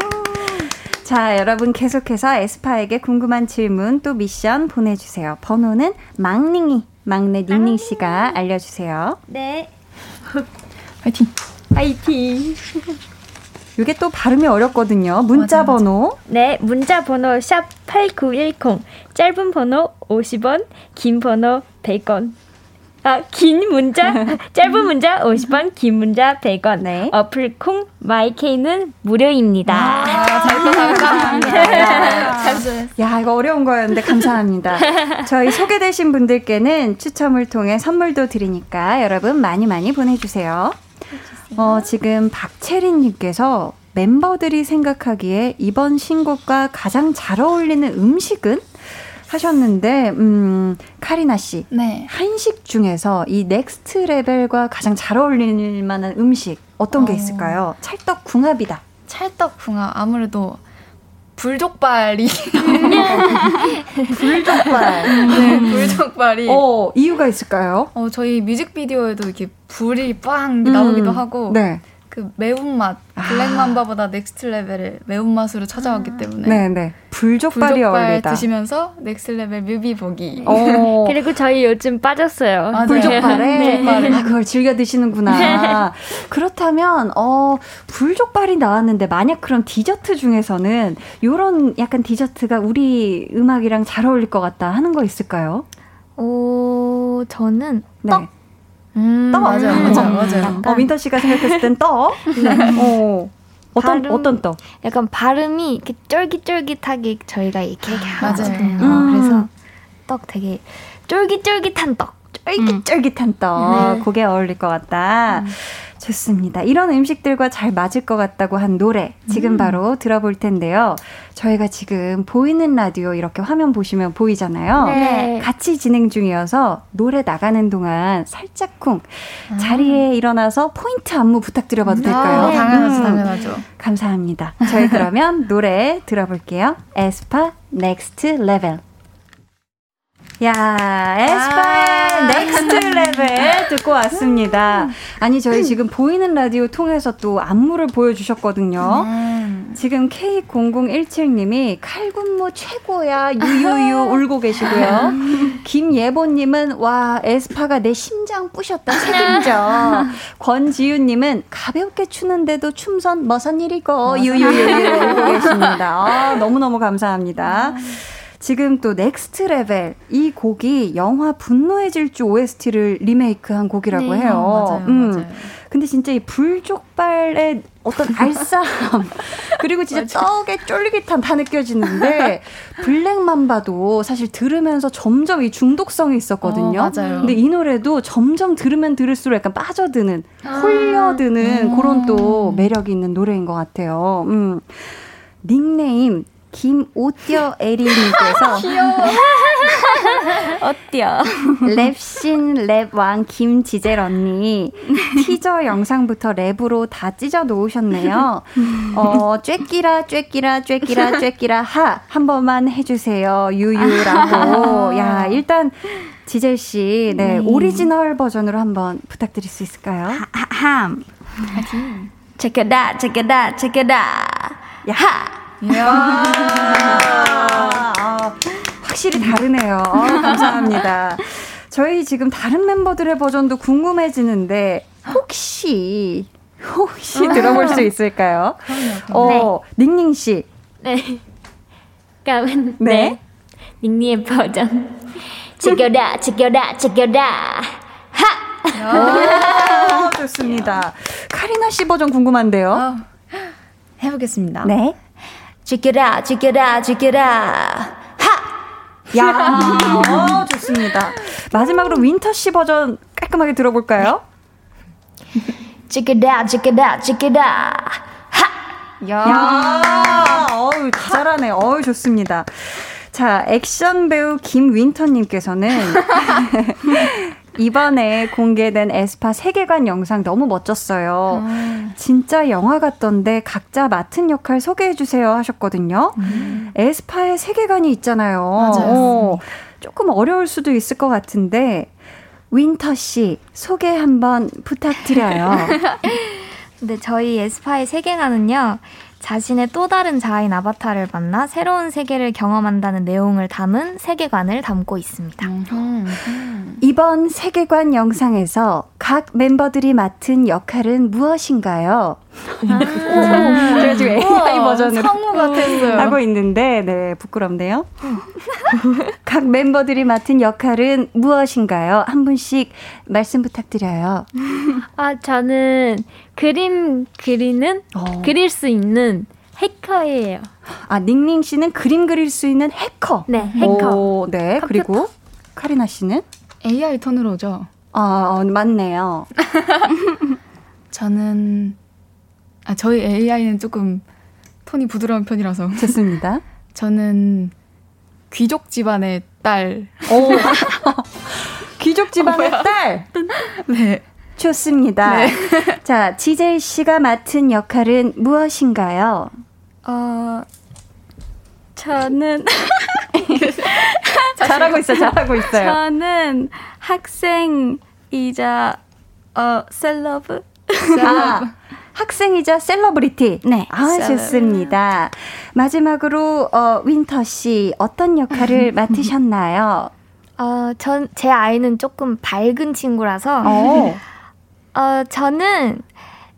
자, 여러분 계속해서 에스파에게 궁금한 질문 또 미션 보내주세요. 번호는 망닝이, 막내 닝닝 씨가 알려주세요. 네. 파이팅. 파이팅. 이게 또 발음이 어렵거든요. 문자 맞아, 번호. 네, 문자 번호 샵 8910. 짧은 번호 50원, 긴 번호 100원. 아, 긴 문자, 짧은 문자 50원, 긴 문자 100원. 네. 어플 콩 마이케이는 무료입니다. 아, 잘했어. 야, 이거 어려운 거였는데 감사합니다. 저희 소개되신 분들께는 추첨을 통해 선물도 드리니까 여러분 많이 많이 보내주세요. 어, 지금 박채린님께서 멤버들이 생각하기에 이번 신곡과 가장 잘 어울리는 음식은 하셨는데, 음, 카리나 씨. 네. 한식 중에서 이 Next Level과 가장 잘 어울릴 만한 음식 어떤 게 어. 있을까요? 찰떡 궁합이다. 찰떡 궁합. 아무래도 불족발이 불족발 네 불족발이 어 이유가 있을까요? 어 저희 뮤직비디오에도 이렇게 불이 빵 나오기도 음, 하고 네. 그 매운맛 Black Mamba보다 아. Next Level을 매운맛으로 찾아왔기 아. 때문에 네네 불족발이 어울리다 드시면서 Next Level 뮤비 보기 어. 그리고 저희 요즘 빠졌어요 맞아요. 불족발에 네. 아, 그걸 즐겨 드시는구나 그렇다면 어 불족발이 나왔는데 만약 그런 디저트 중에서는 요런 약간 디저트가 우리 음악이랑 잘 어울릴 것 같다 하는 거 있을까요? 오 저는 네. 떡 음, 떡 맞아요, 맞아요, 맞아요. 어, 민터 씨가 생각했을 땐 떡. 네. 어. 어떤 발음, 어떤 떡? 약간 발음이 이렇게 쫄깃쫄깃하게 저희가 이렇게 하거든요. 음. 그래서 떡 되게 쫄깃쫄깃한 떡. 쫄깃쫄깃한 떡. 네. 그게 어울릴 것 같다. 음. 좋습니다. 이런 음식들과 잘 맞을 것 같다고 한 노래 지금 음. 바로 들어볼 텐데요. 저희가 지금 보이는 라디오 이렇게 화면 보시면 보이잖아요. 네. 같이 진행 중이어서 노래 나가는 동안 살짝쿵 아. 자리에 일어나서 포인트 안무 부탁드려봐도 음. 될까요? 아, 네. 당연하죠, 음. 당연하죠. 감사합니다. 저희 그러면 노래 들어볼게요. 에스파 Next Level. 야, 에스파의 Next Level 듣고 왔습니다. 아니, 저희 지금 보이는 라디오 통해서 또 안무를 보여주셨거든요. 음. 지금 K0017님이 칼군무 최고야, 유유유 울고 계시고요. 김예보님은, 와, 에스파가 내 심장 부셨다, 책임져. 권지윤님은 가볍게 추는데도 춤선 머선 일이고, 유유유 울고 계십니다. 아, 너무너무 감사합니다. 지금 또 Next Level 이 곡이 영화 분노의 질주 OST를 리메이크한 곡이라고 네, 해요. 맞아요, 음. 맞아요. 근데 진짜 이 불족발의 어떤 알싸함 그리고 진짜 떡의 쫄깃함 다 느껴지는데 블랙맘바도 사실 들으면서 점점 이 중독성이 있었거든요. 어, 맞아요. 근데 이 노래도 점점 들으면 들을수록 약간 빠져드는 아~ 홀려드는 아~ 그런 또 매력이 있는 노래인 것 같아요. 음. 닉네임 김오띠어 에리님께서. 어때요? 랩신 랩왕 김지젤 언니 티저 영상부터 랩으로 다 찢어 놓으셨네요. 어, 쬐끼라 쬐끼라 쬐끼라 쬐끼라 하 한 번만 해주세요 유유라고. 야 일단 지젤 씨, 네, 네. 오리지널 버전으로 한번 부탁드릴 수 있을까요? 함. Check it out, check it out, check it out. 야. 하. 이야. 아, 확실히 다르네요. 어, 감사합니다. 저희 지금 다른 멤버들의 버전도 궁금해지는데 혹시 혹시 들어볼 수 있을까요? 어, 네. 닝닝 씨. 네. 그러면 네. 네. 닝닝의 버전. 지겨라, 지겨라, 지겨라. 하. 좋습니다. 카리나 씨 버전 궁금한데요. 어, 해보겠습니다. 네. 지켜라, 지켜라, 지켜라. 하! 야, 어, 좋습니다. 마지막으로 윈터 씨 버전 깔끔하게 들어볼까요? 지켜라, 지켜라, 지켜라. 하! 야, 야 어우, 잘하네. 어우, 좋습니다. 자, 액션 배우 김윈터님께서는 이번에 공개된 에스파 세계관 영상 너무 멋졌어요. 아. 진짜 영화 같던데 각자 맡은 역할 소개해 주세요 하셨거든요. 음. 에스파의 세계관이 있잖아요. 어, 조금 어려울 수도 있을 것 같은데 윈터 씨 소개 한번 부탁드려요. 네, 저희 에스파의 세계관은요. 자신의 또 다른 자아인 아바타를 만나 새로운 세계를 경험한다는 내용을 담은 세계관을 담고 있습니다. 이번 세계관 영상에서 각 멤버들이 맡은 역할은 무엇인가요? 아~ 제가 지금 AI 버전으로 성우 같았어요. 하고 있는데 네 부끄럽네요. 각 멤버들이 맡은 역할은 무엇인가요? 한 분씩 말씀 부탁드려요. 아 저는 그림 그리는 어. 그릴 수 있는 해커예요. 아 닝닝 씨는 그림 그릴 수 있는 해커. 네 해커. 오, 네 컴퓨터? 그리고 카리나 씨는 AI 톤으로죠. 아 어, 맞네요. 저는 아 저희 AI는 조금 톤이 부드러운 편이라서 좋습니다. 저는 귀족 집안의 딸. 오. 귀족 집안의 어, 딸. 네. 좋습니다. 네. 자, 지젤 씨가 맡은 역할은 무엇인가요? 어, 저는 잘하고 있어, 잘하고 있어요. 저는 학생이자 어 셀러브. 아, 학생이자 셀러브리티. 네. 아. 좋습니다. 마지막으로 어 윈터 씨 어떤 역할을 맡으셨나요? 어, 전 제 아이는 조금 밝은 친구라서 어, 어 저는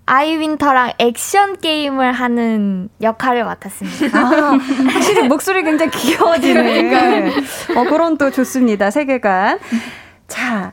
아이윈터랑 액션 게임을 하는 역할을 맡았습니다. 아, 확실히 목소리 굉장히 귀여워지는 어, 그런 또 좋습니다. 세계관. 자,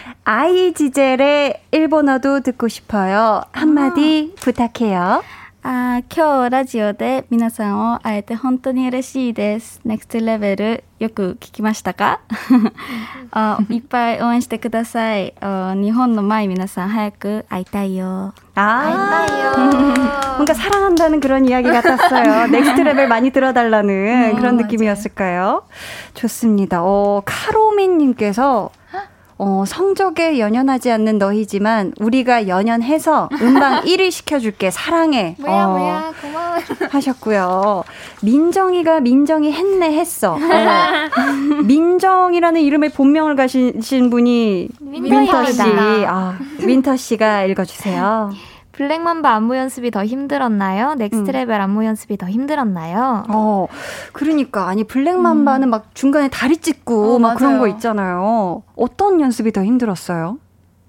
아이 지젤의 일본어도 듣고 싶어요. 한마디 아. 부탁해요. あ今日ラジオで皆さんを会えて本当に嬉しいです。ネクストレベルよく聞きましたかあいっぱい応援してください。あ日本の前皆さん早く会いたいよ。 아, 뭔가 사랑한다는 그런 이야기 같았어요. 넥스트 레벨 많이 들어달라는 어, 그런 느낌이었을까요? 좋습니다. 어, 카로민님께서 어, 성적에 연연하지 않는 너희지만 우리가 연연해서 음방 1위 시켜줄게 사랑해. 뭐야 어, 뭐야 고마워 하셨고요. 민정이가 민정이 했네 했어. 어. 민정이라는 이름의 본명을 가지신 분이 윈터 씨. 아, 윈터 씨가 읽어주세요. Black Mamba 안무 연습이 더 힘들었나요? Next Level 음. 안무 연습이 더 힘들었나요? 어, 그러니까 아니 Black Mamba는 음. 막 중간에 다리 찢고 어, 막 맞아요. 그런 거 있잖아요. 어떤 연습이 더 힘들었어요?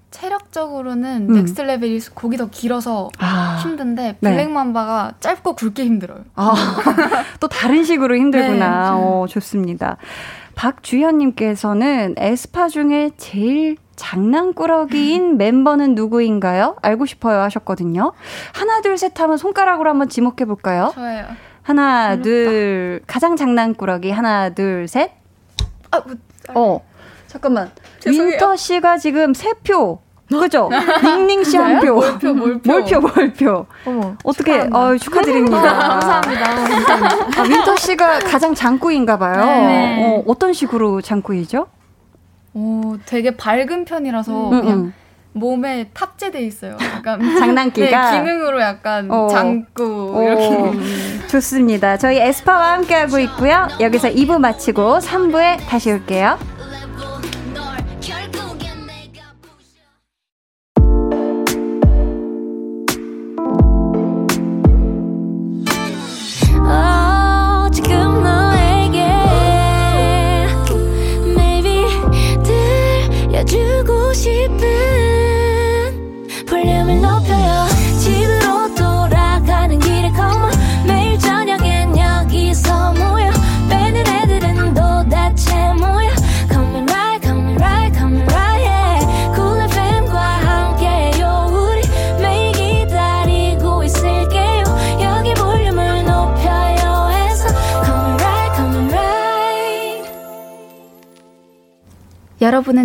체력적으로는 음. Next Level이 곡이 더 길어서 아, 힘든데 네. Black Mamba가 네. 짧고 굵게 힘들어요. 아, 또 다른 식으로 힘들구나. 네, 어, 좋습니다. 박주현님께서는 에스파 중에 제일 장난꾸러기인 멤버는 누구인가요? 알고 싶어요 하셨거든요. 하나, 둘, 셋 하면 손가락으로 한번 지목해 볼까요? 좋아요. 하나, 어렵다. 둘, 가장 장난꾸러기. 하나, 둘, 셋. 아, 뭐, 어, 잠깐만. 죄송해요. 윈터 씨가 지금 세 표. 그죠? 닝닝 씨 한 표. 몰표, 몰표. 몰표, 몰표. 어머. 어떻게, 어, 축하드립니다. 감사합니다. 감사합니다. 아, 윈터 씨가 가장 장꾸인가 봐요. 네. 어, 어떤 식으로 장꾸이죠? 오, 되게 밝은 편이라서 음, 그냥 음. 몸에 탑재돼 있어요. 약간 장난기가 네, 기능으로 약간 어. 장구 이렇게. 좋습니다. 저희 에스파와 함께 하고 있고요. 여기서 2부 마치고 3부에 다시 올게요.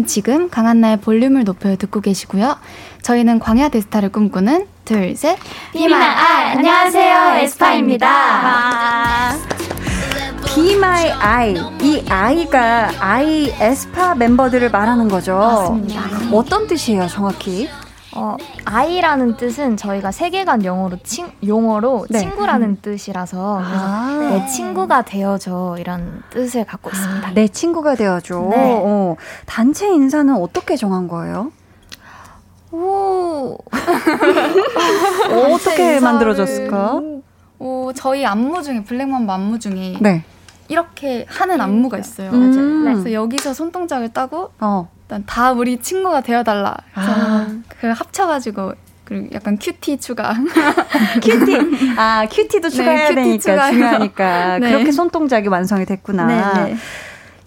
지금 강한나의 볼륨을 높여 듣고 계시고요. 저희는 광야 대스타를 꿈꾸는 둘, 셋. 비마 아, 안녕하세요. 에스파입니다. Be My I. 이 아이가 아이 에스파 멤버들을 말하는 거죠. 맞습니다. 어떤 뜻이에요, 정확히? 어, 아이라는 뜻은 저희가 세계관 용어로 친, 용어로 네. 친구라는 음. 뜻이라서 아. 내 친구가 되어줘 이런 뜻을 갖고 있습니다. 아, 내 친구가 되어줘. 네. 어, 단체 인사는 어떻게 정한 거예요? 오. 어떻게 만들어졌을까? 오, 저희 안무 중에 Black Mam 안무 중에 네. 이렇게 하는 안무가 있어요. 음. 그래서 여기서 손동작을 따고 어. 일단 다 우리 친구가 되어달라. 그래서 아. 그 합쳐가지고 그리고 약간 cutie 추가. cutie. 아, cutie도 네, 추가해야 네, 큐티 되니까 추가 중요하니까. 네. 그렇게 손동작이 완성이 됐구나. 네, 네.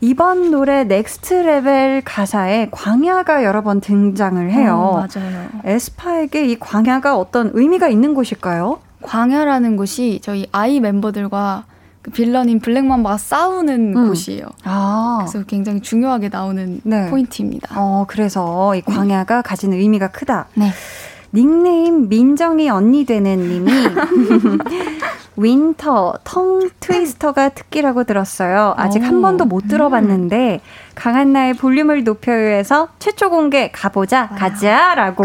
이번 노래 Next Level 가사에 광야가 여러 번 등장을 해요. 어, 맞아요. 에스파에게 이 광야가 어떤 의미가 있는 곳일까요? 광야라는 곳이 저희 아이 멤버들과 그 villain인 Black Mamba가 싸우는 음. 곳이에요. 아. 그래서 굉장히 중요하게 나오는 네. 포인트입니다. 어, 그래서 이 광야가 가진 의미가 크다. 네. 닉네임 민정이 언니 되는 님이 윈터 tongue twister가 특기라고 들었어요. 아직 오. 한 번도 못 들어봤는데 강한 나의 볼륨을 높여요에서 최초 공개 가보자 가자라고.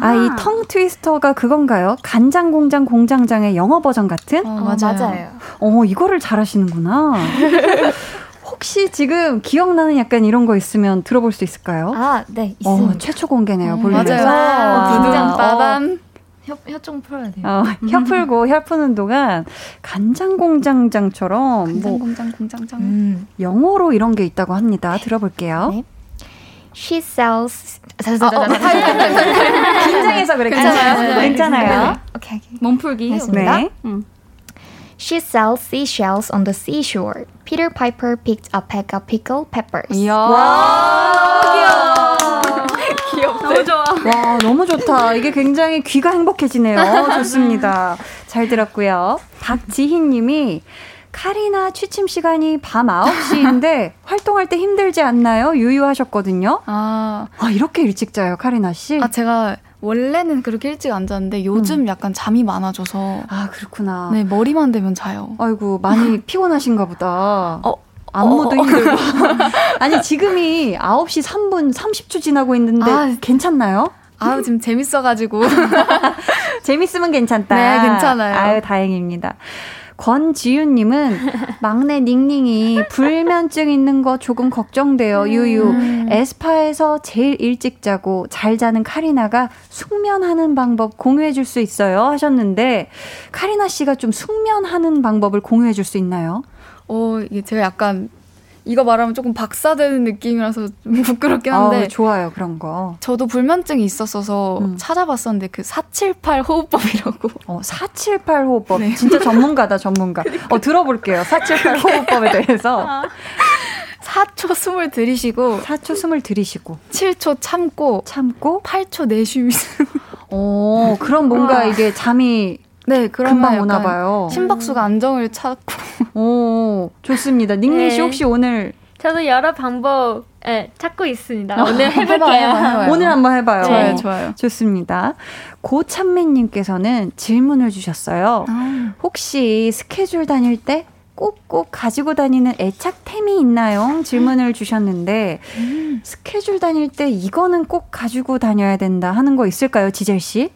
아이 텅 트위스터가 그건가요? 간장 공장 공장장의 영어 버전 같은? 어. 맞아요. 어 이거를 잘하시는구나. 혹시 지금 기억나는 약간 이런 거 있으면 들어볼 수 있을까요? 아, 네, 있습니다. 어, 최초 공개네요, 음, 볼륨에서. 맞아요. 두둥 어. 빠밤. 혀, 혀좀 풀어야 돼요. 어, 혀 풀고 혀 푸는 동안 간장 공장장처럼 간장 뭐 공장 공장장 음. 영어로 이런 게 있다고 합니다. 들어볼게요. 네. She sells. 긴장해서 그래. 괜찮아요. 괜찮아요. 오케이. 몸풀기. 했습니다. 네. 음. She sells seashells on the seashore. Peter Piper picked a pack of pickled peppers. 이야. 귀여워. 너무 좋아. 와, 너무 좋다. 이게 굉장히 귀가 행복해지네요. 좋습니다. 잘 들었고요. 박지희 님이 카리나 취침 시간이 밤 9시인데 활동할 때 힘들지 않나요? 유유하셨거든요. 아, 아 이렇게 일찍 자요, 카리나 씨? 아, 제가 원래는 그렇게 일찍 안 잤는데 요즘 음. 약간 잠이 많아져서 아 그렇구나. 네 머리만 대면 자요. 아이고 많이 피곤하신가 보다. 어 안무도 어, 어. 힘들고. 아니 지금이 9시 3분 30초 지나고 있는데 아, 괜찮나요? 아 지금 재밌어가지고 재밌으면 괜찮다. 네 괜찮아요. 아유 다행입니다. 권지윤님은 막내 닝닝이 불면증 있는 거 조금 걱정돼요. 음. 유유. 에스파에서 제일 일찍 자고 잘 자는 카리나가 숙면하는 방법 공유해 줄 수 있어요 하셨는데 카리나 씨가 좀 숙면하는 방법을 공유해 줄 수 있나요? 어, 이게 제가 약간 이거 말하면 조금 박사되는 느낌이라서 좀 부끄럽긴 한데. 아, 좋아요, 그런 거. 저도 불면증이 있었어서 음. 찾아봤었는데 그 478 호흡법이라고. 어, 478 호흡법. 네. 진짜 전문가다, 전문가. 어, 들어볼게요. 478 호흡법에 대해서. 4초 숨을 들이쉬고 4초 숨을 들이쉬고 7초 참고 참고 8초 내쉬고 오, 그럼 뭔가 이게 잠이 네, 금방 오나 봐요. 심박수가 안정을 찾고. 오, 좋습니다. 씨 네. 혹시 오늘 저도 여러 방법 네, 찾고 있습니다. 오늘 해볼게요. 해봐요, 오늘 한번 해봐요. 좋아요, 네. 좋아요. 좋습니다. 고찬미님께서는 질문을 주셨어요. 아. 혹시 스케줄 다닐 때 꼭꼭 가지고 다니는 애착템이 있나요? 질문을 주셨는데 음. 스케줄 다닐 때 이거는 꼭 가지고 다녀야 된다 하는 거 있을까요, 지젤 씨?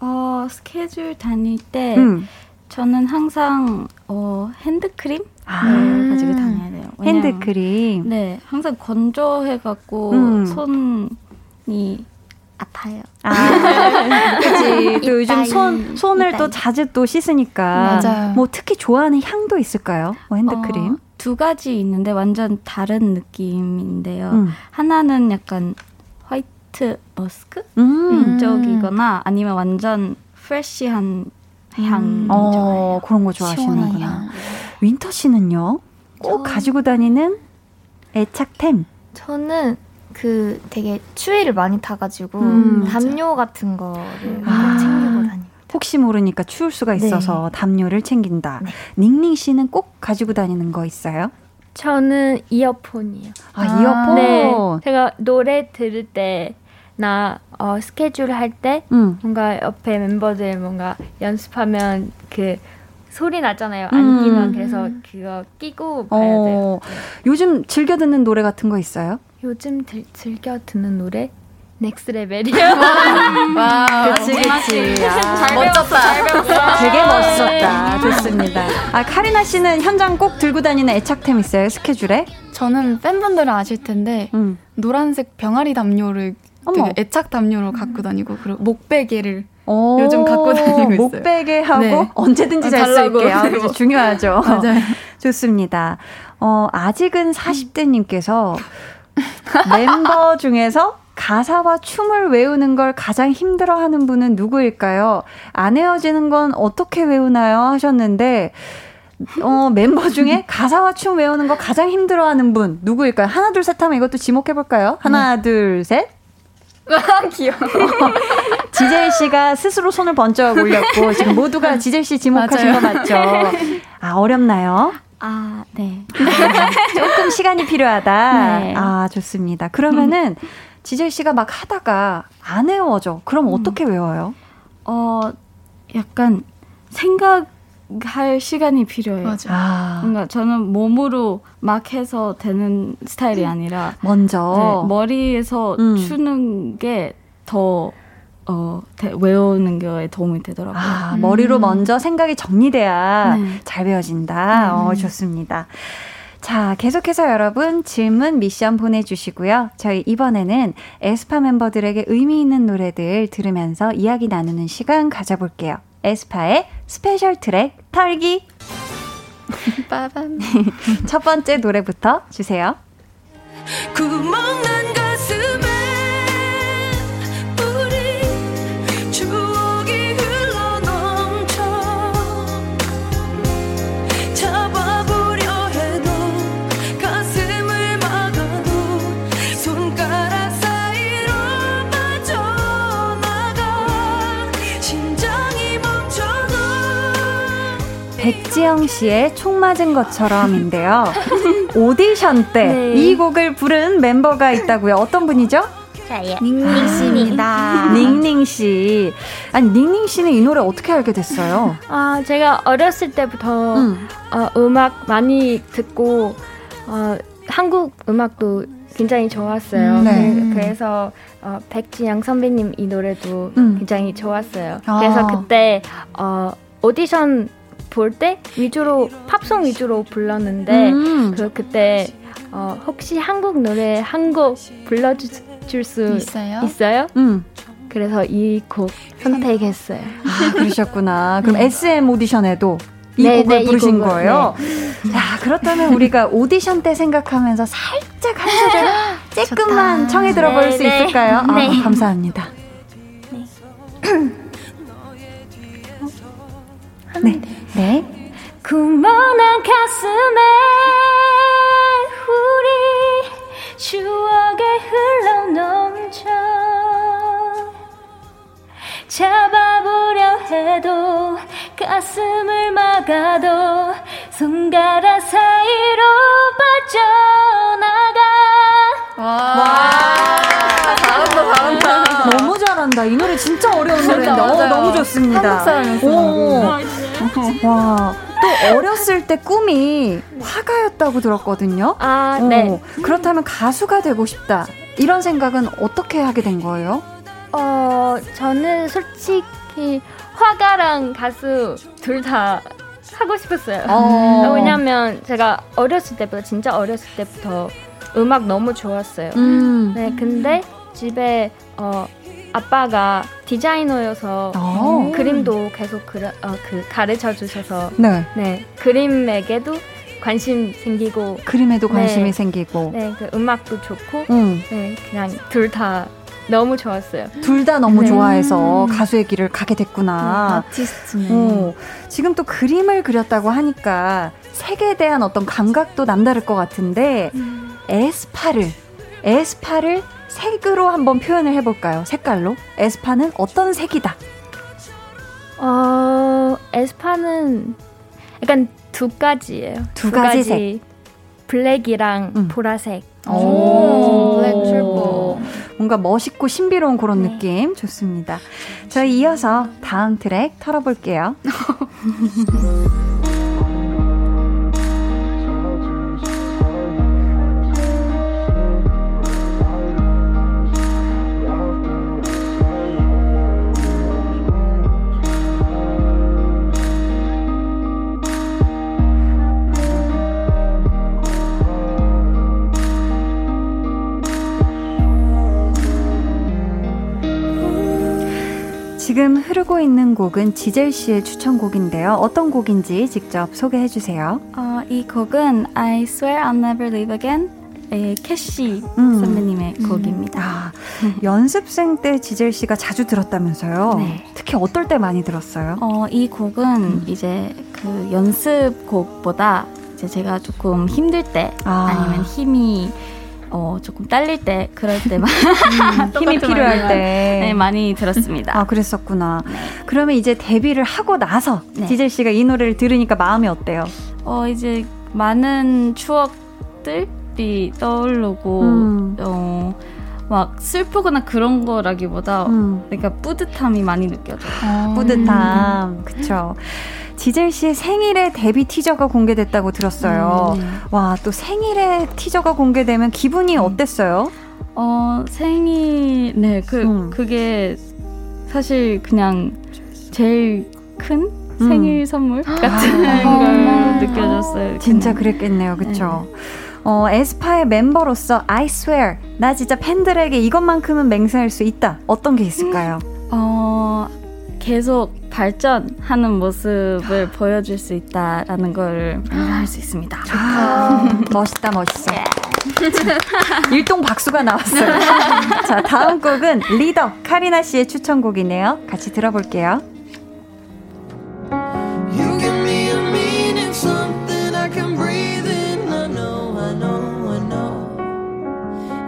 어, 스케줄 다닐 때 음. 저는 항상 어, 핸드크림 아. 네, 가지고 다녀야 돼요. 핸드크림. 네, 항상 건조해갖고 음. 손이 아파요. 아, 그치. 또 요즘 손, 손을 이따이. 또 자주 또 씻으니까. 맞아요. 뭐 특히 좋아하는 향도 있을까요? 뭐 핸드크림? 어, 두 가지 있는데 완전 다른 느낌인데요. 음. 하나는 약간 화이트 머스크 음. 쪽이거나 아니면 완전 프레쉬한 향 음. 어, 그런 거 좋아하시는구나. 윈터 씨는요? 꼭 저... 가지고 다니는 애착템. 저는 그 되게 추위를 많이 타가지고 음, 담요 같은 거를 아, 챙기고 다니고. 혹시 모르니까 추울 수가 네. 있어서 네. 담요를 챙긴다. 네. 닝닝 씨는 꼭 가지고 다니는 거 있어요? 저는 이어폰이요. 아, 아 이어폰? 네. 제가 노래 들을 때, 나, 어, 스케줄 할 때, 음. 뭔가 옆에 멤버들 뭔가 연습하면 그, 소리 나잖아요. 안기만 음. 그래서 그거 끼고 봐야 어, 돼요. 요즘 즐겨 듣는 노래 같은 거 있어요? 요즘 들, 즐겨 듣는 노래? 넥스 레벨이요. 와, 그치, 그치. 아, 잘 멋졌다. 되게 멋졌다. 좋습니다. 아, 카리나 씨는 현장 꼭 들고 다니는 애착템 있어요, 스케줄에? 저는 팬분들은 아실 텐데, 음. 노란색 병아리 담요를 되게 애착 담요로 갖고 다니고, 그리고 목베개를 요즘 갖고 다니고 있어요. 목베개 하고 네. 언제든지 잘 수 있게. 아, 중요하죠. 맞아요. 좋습니다. 어, 아직은 40대님께서 멤버 중에서 가사와 춤을 외우는 걸 가장 힘들어하는 분은 누구일까요? 안 외워지는 건 어떻게 외우나요? 하셨는데 어, 멤버 중에 가사와 춤 외우는 거 가장 힘들어하는 분 누구일까요? 하나 둘 셋 하면 이것도 지목해 볼까요? 하나 네. 둘 셋. 귀여워. 지젤 씨가 스스로 손을 번쩍 올렸고 지금 모두가 지젤 씨 지목하신 거 맞죠? 아 어렵나요? 아, 네. 조금 시간이 필요하다. 네. 아, 좋습니다. 그러면은 지젤 씨가 막 하다가 안 외워져. 그럼 어떻게 음. 외워요? 어, 약간 생각 할 시간이 필요해요. 맞아. 아. 뭔가 저는 몸으로 막 해서 되는 스타일이 아니라 먼저 네, 머리에서 음. 추는 게더 어, 외우는 거에 도움이 되더라고요. 아, 음. 머리로 먼저 생각이 정리돼야 네. 잘 외워진다. 음. 어, 좋습니다. 자, 계속해서 여러분 질문 미션 보내주시고요. 저희 이번에는 에스파 멤버들에게 의미 있는 노래들 들으면서 이야기 나누는 시간 가져볼게요. 에스파의 special 트랙 털기. 빠밤. 첫 번째 노래부터 주세요. 백지영 씨의 총 맞은 것처럼인데요. 오디션 때이 네. 곡을 부른 멤버가 있다고요. 어떤 분이죠? 저요. 닝닝 씨입니다. 닝닝 씨. 아니 닝닝 씨는 이 노래 어떻게 알게 됐어요? 아 제가 어렸을 때부터 음. 어, 음악 많이 듣고 어, 한국 음악도 굉장히 좋았어요. 음, 네. 그, 래서 어, 백지영 선배님 이 노래도 음. 굉장히 좋았어요. 아. 그래서 그때 어, 오디션 볼 때 위주로 팝송 위주로 불렀는데 음. 그 그때 어, 혹시 한국 노래 한 곡 불러줄 수 있어요? 있어요? 음. 그래서 이 곡 선택했어요. 아, 그러셨구나. 그럼 네. SM 오디션에도 이 네, 곡을 네, 부르신 이 거예요? 네. 자, 그렇다면 우리가 오디션 때 생각하면서 살짝 한 소절 조금만 청해 들어볼 수 네, 네. 있을까요? 아, 감사합니다. 네. 네. 구멍난 가슴에 우리 추억에 흘러넘쳐 잡아보려 해도 가슴을 막아도 손가락 사이로 빠져나가. 와, 와~ 잘한다 잘한다. 너무 잘한다. 이 노래 진짜 어려운 노래인데. 어, 너무 좋습니다. 오. 와, 또 어렸을 때 꿈이 화가였다고 들었거든요. 아, 어, 네. 그렇다면 가수가 되고 싶다. 이런 생각은 어떻게 하게 된 거예요? 어, 저는 솔직히 화가랑 가수 둘 다 하고 싶었어요. 어. 왜냐면 제가 어렸을 때부터, 진짜 어렸을 때부터 음악 너무 좋았어요. 음. 네, 근데 집에 어, 아빠가 디자이너여서 오. 그림도 계속 그려, 어, 그 가르쳐 주셔서 네. 네 그림에게도 관심 생기고 그림에도 관심이 네, 생기고 네 그 음악도 좋고 음. 네 그냥 둘 다 너무 좋았어요. 둘 다 너무 네. 좋아해서 가수의 길을 가게 됐구나. 음, 아티스트네. 어, 지금 또 그림을 그렸다고 하니까 색에 대한 어떤 감각도 남다를 것 같은데 음. 에스파를 에스파를 색으로 한번 표현을 해볼까요? 색깔로? 에스파는 어떤 색이다? 어, 에스파는 약간 두 가지예요. 두, 두 가지, 가지, 색. 블랙이랑 음. 보라색. 오, 블랙 출보. 뭔가 멋있고 신비로운 그런 네. 느낌 좋습니다. 저희 이어서 다음 트랙 털어볼게요. 흐르고 있는 곡은 지젤 씨의 추천곡인데요. 어떤 곡인지 직접 소개해 주세요. 어, 이 곡은 I Swear I'll Never Leave Again 의 캐시 음. 선배님의 음. 곡입니다. 아, 연습생 때 지젤 씨가 자주 들었다면서요? 네. 특히 어떨 때 많이 들었어요? 어, 이 곡은 음. 이제 그그 연습곡보다 이제 제가 조금 힘들 때 아. 니면 힘이 어, 조금 딸릴 때, 그럴 때만 음, 힘이 필요할 때 네, 많이 들었습니다. 아, 그랬었구나. 네. 그러면 이제 데뷔를 하고 나서 네. 디젤 씨가 이 노래를 들으니까 마음이 어때요? 어, 이제 많은 추억들이 떠오르고, 음. 어, 막 슬프거나 그런 거라기보다 음. 그러니까 뿌듯함이 많이 느껴져요. 아, 뿌듯함. 그쵸. 지젤 씨의 생일에 데뷔 티저가 공개됐다고 들었어요. 음. 와, 또 생일에 티저가 공개되면 기분이 음. 어땠어요? 어, 생일, 네, 그, 음. 그게 사실 그냥 제일 큰 음. 생일 선물 같은 아. 걸 느껴졌어요. 진짜 그랬겠네요. 그쵸? 네. 어, 에스파의 멤버로서 I swear 나 진짜 팬들에게 이것만큼은 맹세할 수 있다. 어떤 게 있을까요? 어, 계속 발전하는 모습을 보여줄 수 있다라는 걸할수 있습니다. 아, 멋있다, 멋있어. 일동 박수가 나왔어요. 자, 다음 곡은 리더 카리나 씨의 추천곡이네요. 같이 들어볼게요.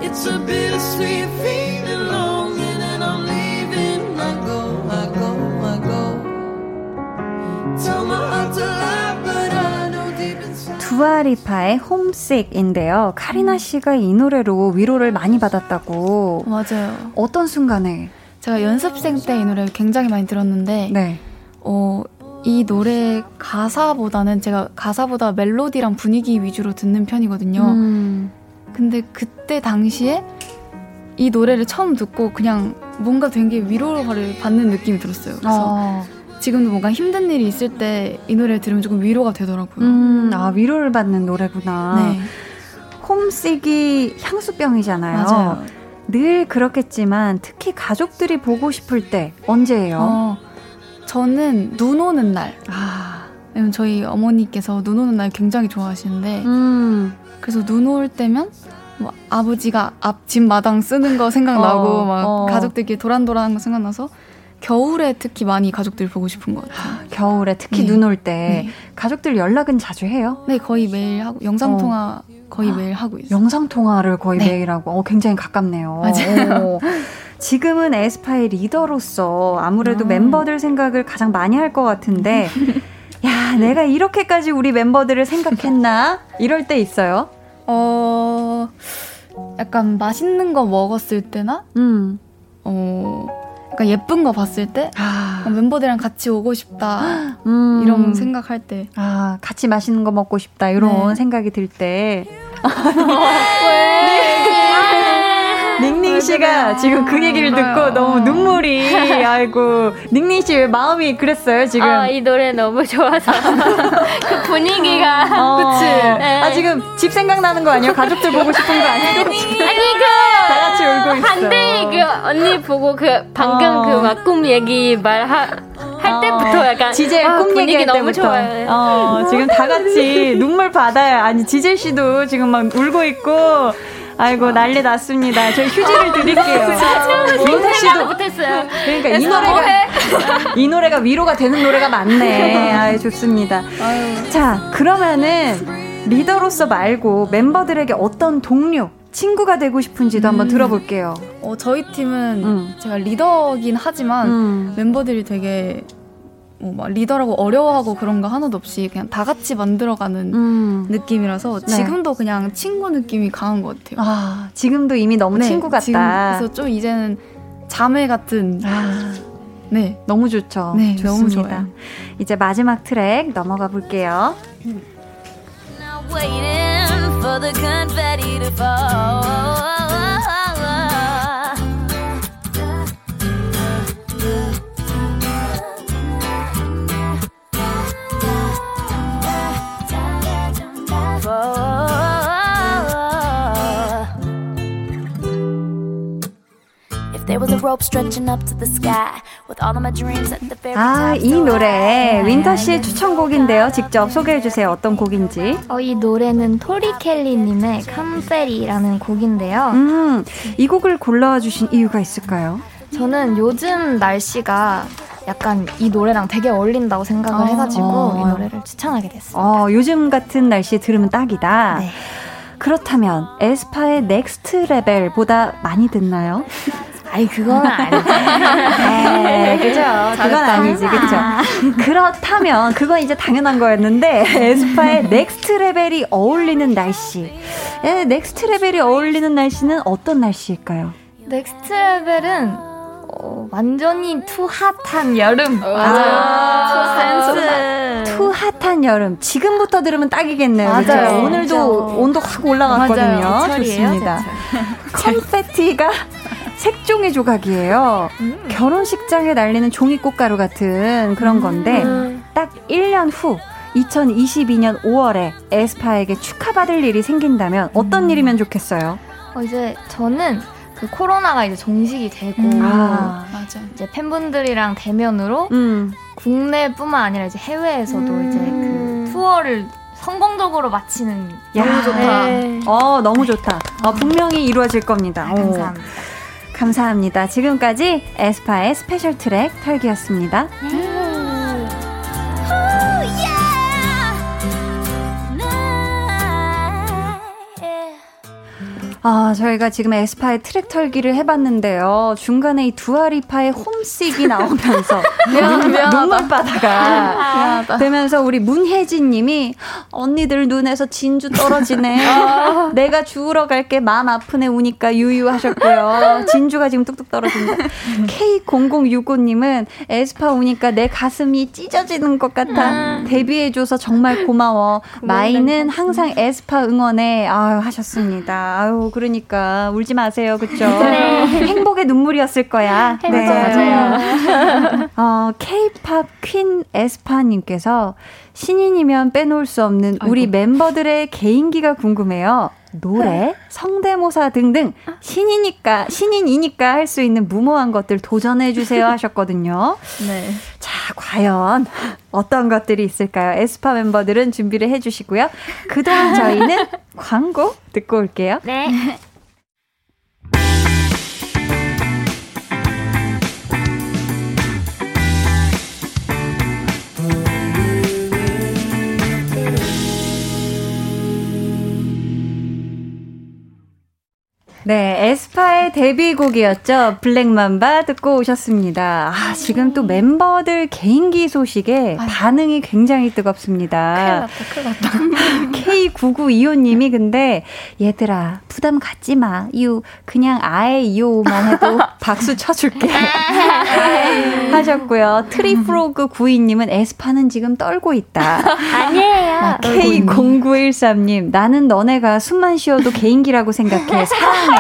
It's a bittersweet feeling 두아리파의 홈식인데요. 카리나 씨가 이 노래로 위로를 많이 받았다고. 맞아요. 어떤 순간에? 제가 연습생 때 이 노래를 굉장히 많이 들었는데, 네. 어, 이 노래 가사보다는 제가 가사보다 멜로디랑 분위기 위주로 듣는 편이거든요. 음. 근데 그때 당시에 이 노래를 처음 듣고 그냥 뭔가 되게 위로를 받는 느낌이 들었어요. 그래서 어. 지금도 뭔가 힘든 일이 있을 때 이 노래를 들으면 조금 위로가 되더라고요. 음, 아, 위로를 받는 노래구나. 네. 홈식이 향수병이잖아요. 맞아요. 늘 그렇겠지만 특히 가족들이 보고 싶을 때 언제예요? 어, 저는 눈 오는 날. 아. 왜냐면 저희 어머니께서 눈 오는 날 굉장히 좋아하시는데 음. 그래서 눈 올 때면 뭐 아버지가 앞집 마당 쓰는 거 생각나고 어, 막 어. 가족들끼리 도란도란한 거 생각나서 겨울에 특히 많이 가족들 보고 싶은 것 같아요. 겨울에 특히 네. 눈올 때 네. 가족들 연락은 자주 해요? 네, 거의 매일 하고 영상 통화 어. 거의 매일 하고 있어요. 영상 통화를 거의 네. 매일 하고 어, 굉장히 가깝네요. 맞아요. 지금은 에스파의 리더로서 아무래도 음. 멤버들 생각을 가장 많이 할 것 같은데 야, 내가 이렇게까지 우리 멤버들을 생각했나? 이럴 때 있어요? 어, 약간 맛있는 거 먹었을 때나, 음. 어, 약간 예쁜 거 봤을 때, 아. 멤버들이랑 같이 오고 싶다. 음. 이런 생각할 때. 아, 같이 맛있는 거 먹고 싶다. 이런 네. 생각이 들 때. 왜? 닝닝 씨가 지금 그 얘기를 듣고 너무 눈물이 아이고 닝닝 씨 마음이 그랬어요 지금. 아, 이 노래 너무 좋아서 그 분위기가. 어, 그치. 네. 아 지금 집 생각나는 거 아니에요? 가족들 보고 싶은 거 아니에요? 아니 그. 다 같이 울고 있어. 반대 그 언니 보고 그 방금 어. 그막 꿈 얘기 말하. 할 어. 때부터 약간 지젤 아, 꿈 얘기할 너무 때부터 좋아요. 어, 지금 다 같이 눈물 받아요. 아니 지젤 씨도 지금 막 울고 있고 아이고 난리 났습니다. 저희 휴지를 드릴게요. 민타 씨도 못했어요. 그러니까 이 노래가 이 노래가 위로가 되는 노래가 많네. 아 좋습니다. 아유. 자 그러면은 리더로서 말고 멤버들에게 어떤 동료 친구가 되고 싶은지도 음. 한번 들어볼게요. 어, 저희 팀은 음. 제가 리더긴 하지만 음. 멤버들이 되게 뭐막 리더라고 어려워하고 그런 거 하나도 없이 그냥 다 같이 만들어가는 음. 느낌이라서 네. 지금도 그냥 친구 느낌이 강한 것 같아요. 아 지금도 이미 너무 네, 친구 같다. 지금 그래서 좀 이제는 자매 같은. 아. 네, 너무 좋죠. 네, 좋습니다. 너무 좋아요. 이제 마지막 트랙 넘어가 볼게요. 아, 이 노래 윈터 씨의 추천곡인데요. 직접 소개해 주세요. 어떤 곡인지. 어, 이 노래는 토리 켈리 님의 Confetti라는 곡인데요. 음, 이 곡을 골라와 주신 이유가 있을까요? 저는 요즘 날씨가 약간 이 노래랑 되게 어울린다고 생각을 어. 해가지고 어. 이 노래를 추천하게 됐어요. 어, 요즘 같은 날씨에 들으면 딱이다. 네. 그렇다면 에스파의 Next Level보다 많이 듣나요? 아니 그건 아니지. 네, 그죠. 그건 아니지, 그죠. 그렇다면 그건 이제 당연한 거였는데 에스파의 Next Level이 어울리는 날씨. 예, Next Level이 어울리는 날씨는 어떤 날씨일까요? 넥스트 레벨은 어, 완전히 too hot한 여름. 맞아요. 투센스. too hot한 여름. 지금부터 들으면 딱이겠네요. 맞아요. 그렇죠? 오늘도 그렇죠. 온도 확 올라갔거든요. 맞아요. 좋습니다. 컴페티가 색종이 조각이에요. 음. 결혼식장에 날리는 종이 꽃가루 같은 그런 건데 음. 딱 1년 후 2022년 5월에 에스파에게 축하받을 일이 생긴다면 어떤 음. 일이면 좋겠어요? 어, 이제 저는 그 코로나가 이제 종식이 되고 음. 아, 맞아. 이제 팬분들이랑 대면으로 음. 국내뿐만 아니라 이제 해외에서도 음. 이제 그 투어를 성공적으로 마치는 야, 너무 좋다. 네. 어 너무 좋다. 어, 분명히 이루어질 겁니다. 아, 감사합니다. 오. 감사합니다. 지금까지 에스파의 special 트랙 털기였습니다. 음. 아, 저희가 지금 에스파의 트랙 털기를 해봤는데요. 중간에 이 두아 리파의 Homesick이 나오면서 눈물바다가 되면서 우리 문혜진 님이 언니들 눈에서 진주 떨어지네. 아. 내가 주우러 갈게 마음 아프네 우니까 유유하셨고요. 진주가 지금 뚝뚝 떨어진다. K0065님은 에스파 우니까 내 가슴이 찢어지는 것 같아. 음. 데뷔해줘서 정말 고마워. 마이는 항상 에스파 응원해. 아유, 하셨습니다. 아유, 그러니까 울지 마세요. 그쵸? 네. 행복의 눈물이었을 거야. 네. 맞아요. 어, K-팝 퀸 에스파님께서 신인이면 빼놓을 수 없는 우리 아이고. 멤버들의 개인기가 궁금해요. 노래, 성대모사 등등 신이니까 신인이니까 할 수 있는 무모한 것들 도전해 주세요 하셨거든요. 네. 자, 과연 어떤 것들이 있을까요? 에스파 멤버들은 준비를 해 주시고요. 그동안 저희는 광고 듣고 올게요. 네. 네, 에스파의 데뷔곡이었죠. 블랙맘바 듣고 오셨습니다. 아, 지금 또 멤버들 개인기 소식에 아유. 반응이 굉장히 뜨겁습니다. 큰일 났다, 큰일 났다. K9925님이 근데 얘들아, 부담 갖지 마. 유, 그냥 아예 이오만 해도 박수 쳐줄게. 하셨고요. 트리프로그 92님은 에스파는 지금 떨고 있다. 아니에요. K0913님, 나는 너네가 숨만 쉬어도 개인기라고 생각해. 사랑해.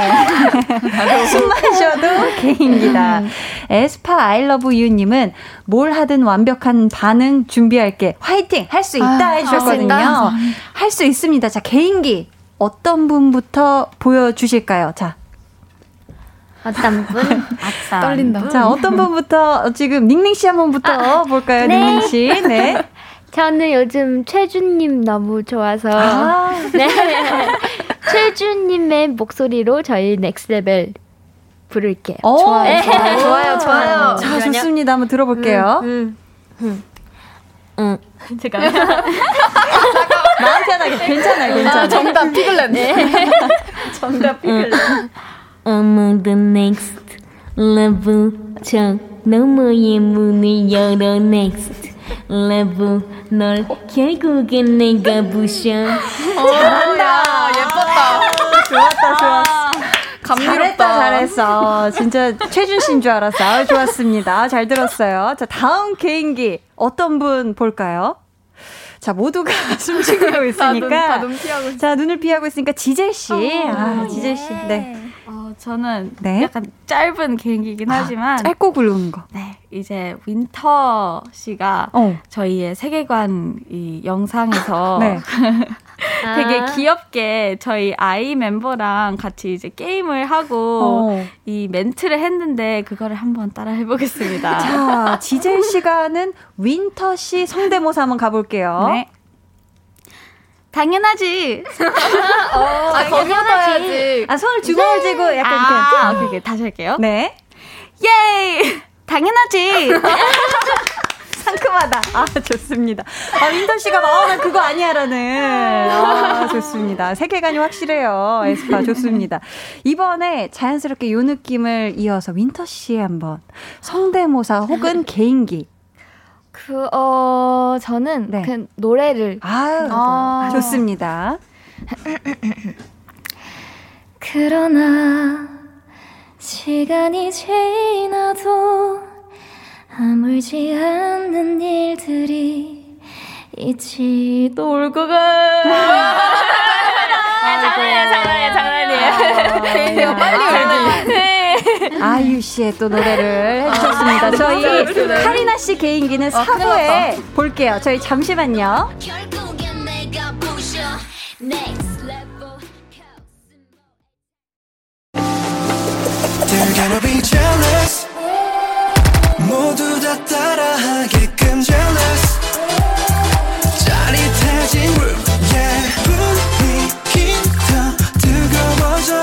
숨만 쉬어도 개인기다. 에스파 아이러브 유님은 뭘 하든 완벽한 반응 준비할게. 화이팅! 할 수 있다 아, 해주셨거든요. 할 수 있습니다. 자, 개인기. 어떤 분부터 보여주실까요? 자. 어떤 분? 아싸. 떨린다. 자, 어떤 분부터 지금 닝닝 씨 한 번부터 아, 볼까요? 네. 닝닝 씨. 네. 저는 요즘 최준님 너무 좋아서. 아. 네. 최준님의 목소리로 저희 넥스레벨 부를게요. 오, 좋아요, 좋아요, 좋아요, 좋아요. 자, 좋습니다. 한번 들어볼게요. 응, 응, 응. 응. 잠깐만. 마음 편하게. 괜찮아요, 괜찮아요. 아, 정답 피글렛. 네. 정답 피글렛. Among the next love, 저 너머의 문을 열어 next. Love, 널 결국엔 내가 부셔. 잘한다. 예뻤다. 좋았다, 좋았어. 감미롭다. 잘했다, 잘했어. 진짜 최준 씨인 줄 알았어. 아, 좋았습니다. 잘 들었어요. 자, 다음 개인기 어떤 분 볼까요? 자, 모두가 숨 쉬고 있으니까. 다 눈, 다눈 피하고 자, 눈을 피하고 있으니까 지젤 씨. 어, 아, 지젤 씨. 네. 어, 저는 네? 약간 짧은 개인기긴 아, 하지만 짧고 굵은 거. 네, 이제 윈터 씨가 어. 저희의 세계관 이 영상에서 네. 되게 아. 귀엽게 저희 아이 멤버랑 같이 이제 게임을 하고 어. 이 멘트를 했는데 그거를 한번 따라 해보겠습니다. 자, 지젤 시간은 윈터 씨 성대모사 한번 가볼게요. 네. 당연하지. 어, 아, 거기야지 아, 손을 주먹을 쥐고 약간 아, 이렇게. 오케이, 오케이. 다시 할게요. 네. 예이! 당연하지. 상큼하다. 아, 좋습니다. 아, 윈터 씨가 마음은 그거 아니야라는. 아, 좋습니다. 세계관이 확실해요. 에스파 좋습니다. 이번에 자연스럽게 요 느낌을 이어서 윈터 씨 한번 성대모사 혹은 개인기. 그, 어, 저는 네. 그 노래를. 아, 아. 좋습니다. 그러나, 시간이 지나도 아물지 않는 일들이 있지 놀고 가. 아, 장난이에요, 장난이에요, 장난이에요. 빨리 울지. 네. 아유 씨의 또 노래를 해주셨습니다. 아, 저희 카리나 씨 개인기는 아, 사부에 볼게요. 저희 잠시만요. They're gonna be jealous 모두 다 따라하게끔 jealous 짜릿해진 room yeah 분위기 더 뜨거워져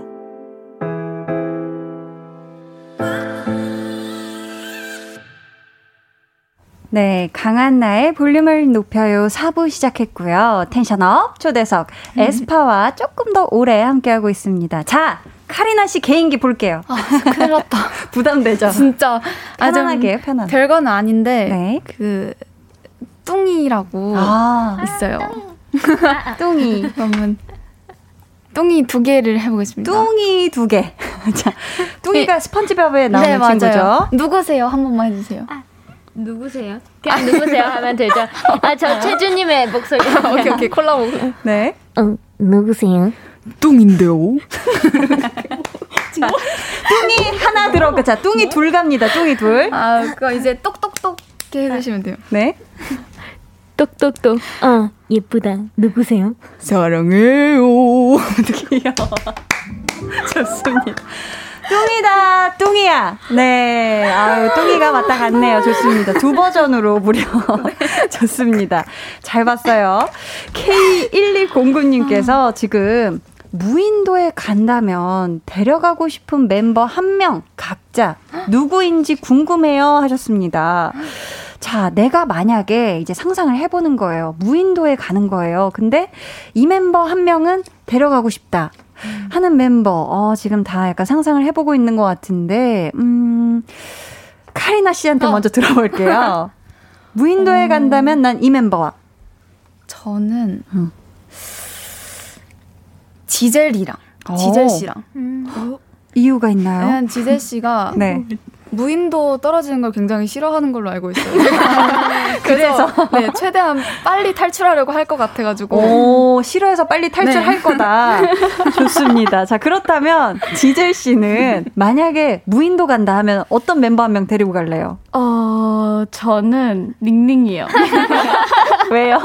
네, 강한 나의 볼륨을 높여요 4부 시작했고요. 텐션업 초대석 에스파와 조금 더 오래 함께하고 있습니다. 자, 카리나 씨 개인기 볼게요. 아, 큰일 났다. 부담되죠? 진짜. 편안하게, 편안. 별건 아닌데, 네. 그, 뚱이라고 아. 있어요. 뚱이. 그러면, 뚱이 두 개를 해보겠습니다. 뚱이 두 개. 자, 뚱이가 네. 스펀지밥에 나오는 네, 친구죠. 누구세요? 한 번만 해주세요. 아. 누구세요? 그냥 누구세요 하면 되죠. 아, 저 최주님의 목소리. 오케이, 오케이. 콜라보. 네. 응, 누구세요? 뚱인데요. 자, 뚱이 하나 들어가. 자, 뚱이 둘 갑니다. 뚱이 둘. 아, 그거 이제 똑똑똑 해주시면 돼요. 네. 똑똑똑. 어, 예쁘다. 누구세요? 사랑해요. 귀여워. 좋습니다. 뚱이다, 뚱이야. 네. 아유, 뚱이가 맞다 갔네요. 좋습니다. 두 버전으로 무려. 좋습니다. 잘 봤어요. K1209님께서 지금 무인도에 간다면 데려가고 싶은 멤버 한 명 각자 누구인지 궁금해요 하셨습니다. 자, 내가 만약에 이제 상상을 해보는 거예요. 무인도에 가는 거예요. 근데 이 멤버 한 명은 데려가고 싶다. 하는 멤버, 어, 지금 다 약간 상상을 해보고 있는 것 같은데, 음, 카리나 씨한테 어. 먼저 들어볼게요. 무인도에 어. 간다면 난 이 멤버와. 저는, 음. 지젤이랑, 어. 지젤 씨랑. 음. 어? 이유가 있나요? 왜냐면 지젤 씨가 네. 무인도 떨어지는 걸 굉장히 싫어하는 걸로 알고 있어요. 그래서 네, 최대한 빨리 탈출하려고 할 것 같아가지고. 오, 싫어해서 빨리 탈출할 네. 거다. 좋습니다. 자, 그렇다면 지젤 씨는 만약에 무인도 간다 하면 어떤 멤버 한 명 데리고 갈래요? 어, 저는 닝닝이요. 왜요?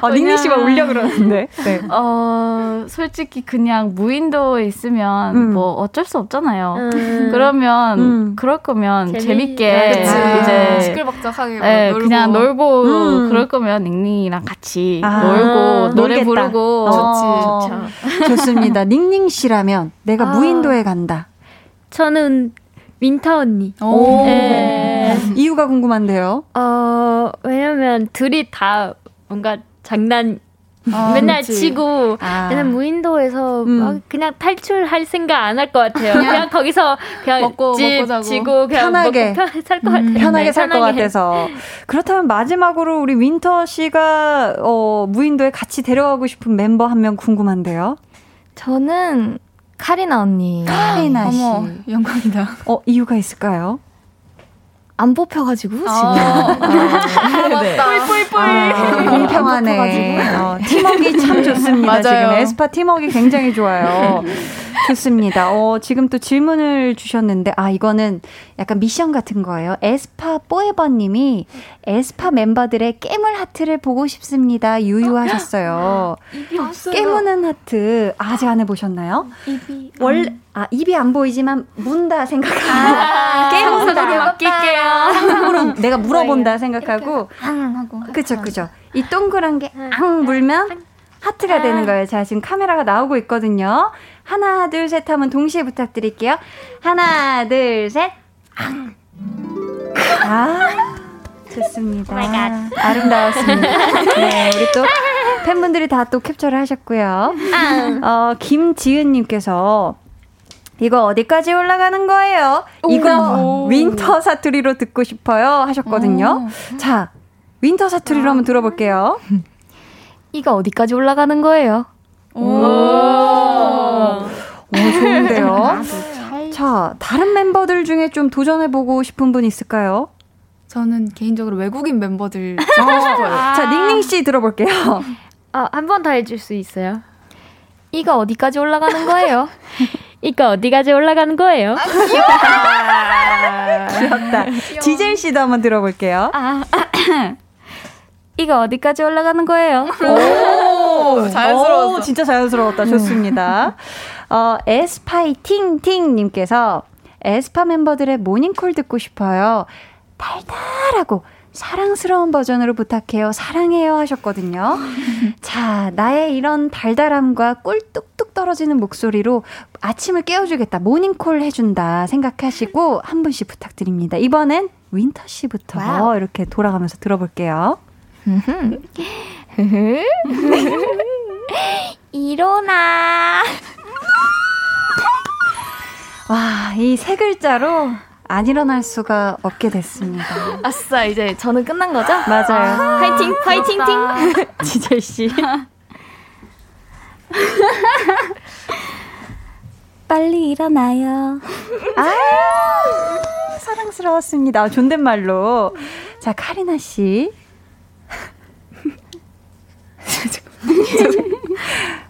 어, 닝닝 씨가 울려 그러는데. 네. 어, 솔직히 그냥 무인도에 있으면 음. 뭐 어쩔 수 없잖아요. 음. 그러면 음. 그럴 거면 재밌... 게 아, 이제 시끌벅적하게 네, 놀고. 그냥 놀고 음. 그럴 거면 닝닝이랑 같이 아, 놀고 노래 놀겠다. 부르고 어, 좋지. 좋죠. 좋습니다. 닝닝 씨라면 내가 아. 무인도에 간다. 저는 윈터 언니. 오. 네. 이유가 궁금한데요. 어, 왜냐면 둘이 다 뭔가 장난 아, 맨날 그치. 치고 아. 맨날 무인도에서 음. 그냥 탈출할 생각 안 할 것 같아요. 그냥, 그냥, 거기서 그냥 먹고, 집 먹고 자고. 지고 그냥 편하게 살것 음. 같아요. 편하게 네, 살것 같아서. 그렇다면 마지막으로 우리 윈터 씨가 어, 무인도에 같이 데려가고 싶은 멤버 한명 궁금한데요. 저는 카리나 언니. 카리나 씨. 어머, 영광이다. 어, 이유가 있을까요? 안 뽑혀가지고 지금. 아, 아, 네. 뿔뿔뿔. 아, 공평하네. 어, 팀워크 참 좋습니다. 지금 에스파 팀워크 굉장히 좋아요. 좋습니다. 어, 지금 또 질문을 주셨는데, 아, 이거는 약간 미션 같은 거예요. 에스파 뽀에버님이 에스파 멤버들의 깨물 하트를 보고 싶습니다. 유유하셨어요. 깨무는 하트, 아직 안 해보셨나요? 입이. 원래, 아, 입이 안 보이지만 문다 생각하고. 아, 깨문다. 맡길게요. 상상으로 내가 물어본다 생각하고. 하고. 그쵸, 그쵸. 이 동그란 게, 앙 물면 하트가 되는 거예요. 자, 지금 카메라가 나오고 있거든요. 하나, 둘, 셋 하면 동시에 부탁드릴게요. 하나, 둘, 셋. 아, 좋습니다. 오 아름다웠습니다. 네, 우리 또 팬분들이 다 또 캡처를 하셨고요. 어, 김지은님께서 이거 어디까지 올라가는 거예요? 이거 윈터 사투리로 듣고 싶어요 하셨거든요. 자, 윈터 사투리로 한번 들어볼게요. 이거 어디까지 올라가는 거예요? 오, 오 좋은데요. 아, 자, 다른 멤버들 중에 좀 도전해보고 싶은 분 있을까요? 저는 개인적으로 외국인 멤버들 듣고 싶어요. 아. 자, 닝닝 씨 들어볼게요. 아, 한 번 더 해줄 수 있어요? 이거 어디까지 올라가는 거예요? 이거 어디까지 올라가는 거예요? 아, 귀엽다. 지젤 씨도 한번 들어볼게요. 아, 이거 어디까지 올라가는 거예요? 오, 자연스러웠어. 진짜 자연스러웠다. 좋습니다. 어, 에스파이팅팅님께서 에스파 멤버들의 모닝콜 듣고 싶어요. 달달하고 사랑스러운 버전으로 부탁해요. 사랑해요 하셨거든요. 자, 나의 이런 달달함과 꿀 뚝뚝 떨어지는 목소리로 아침을 깨워주겠다. 모닝콜 해준다 생각하시고 한 분씩 부탁드립니다. 이번엔 윈터 씨부터 와우. 이렇게 돌아가면서 들어볼게요. 일어나. 와, 이 세 글자로 안 일어날 수가 없게 됐습니다. 아싸, 이제 저는 끝난 거죠? 맞아요. 아, 화이팅, 화이팅, 팅! 지젤 씨. 빨리 일어나요. 아, 사랑스러웠습니다. 존댓말로. 자, 카리나 씨.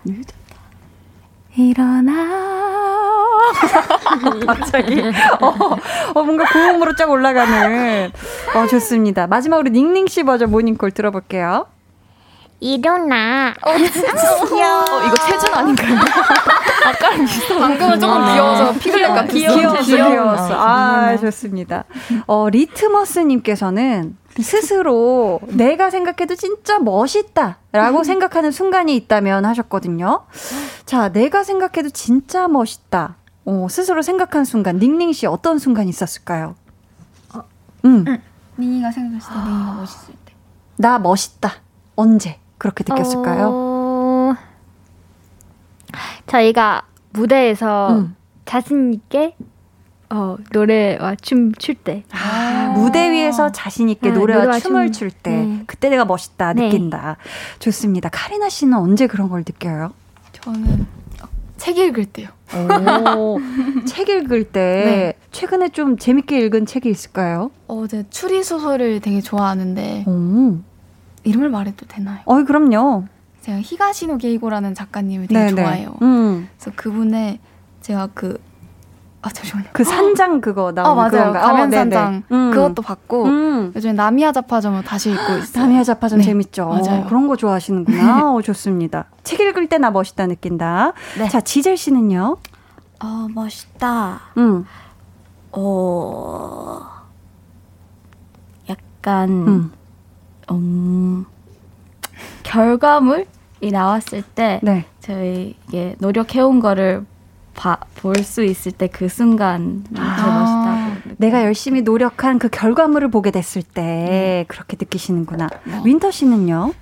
일어나. 갑자기. 어, 어, 뭔가 고음으로 쫙 올라가는. 어, 좋습니다. 마지막으로 닝닝 씨 버전 모닝콜 들어볼게요. 일어나. 어, 귀여워. 어, 이거 최준 아닌가요? 아까랑 비슷한. 방금은 조금 귀여워서 피글렛 같았어. 귀여웠어, 귀여웠어. 아, 좋습니다. 어, 리트머스님께서는 스스로 내가 생각해도 진짜 멋있다 라고 생각하는 순간이 있다면 하셨거든요. 자, 내가 생각해도 진짜 멋있다. 어, 스스로 생각한 순간, 닝닝 씨 어떤 순간 있었을까요? 어, 응. 응. 닝이가 생각했을 때, 닝이가 멋있을 때. 나 멋있다. 언제 그렇게 느꼈을까요? 어... 저희가 무대에서 응. 자신 있게 어, 노래와 춤 출 때. 아, 무대 위에서 자신 있게 네, 노래와, 노래와, 춤을 출 때. 네. 그때 내가 멋있다 네. 느낀다. 좋습니다. 카리나 씨는 언제 그런 걸 느껴요? 저는 책 읽을 때요. 오, 책 읽을 때 네. 최근에 좀 재밌게 읽은 책이 있을까요? 어 제 추리 소설을 되게 좋아하는데 오. 이름을 말해도 되나요? 어, 그럼요. 제가 히가시노 게이고라는 작가님을 되게 네네. 좋아해요. 음. 그래서 그분의 제가 그 아, 잠시만요. 그 산장 그거 나온 어, 맞아요. 가면산장. 어, 음. 그것도 봤고, 음. 요즘에 나미야 자파점을 다시 읽고 있어요. 나미야 자파점 네. 재밌죠. 맞아요. 어, 그런 거 좋아하시는구나. 어, 좋습니다. 책 읽을 때나 멋있다 느낀다. 네. 자, 지젤 씨는요? 어, 멋있다. 음. 어, 약간, 음, 음 결과물이 나왔을 때, 네. 저희 이게 노력해온 거를 볼 수 있을 때 그 순간 아, 멋있다고. 내가 열심히 노력한 그 결과물을 보게 됐을 때 네. 그렇게 느끼시는구나. 네. 윈터 씨는요?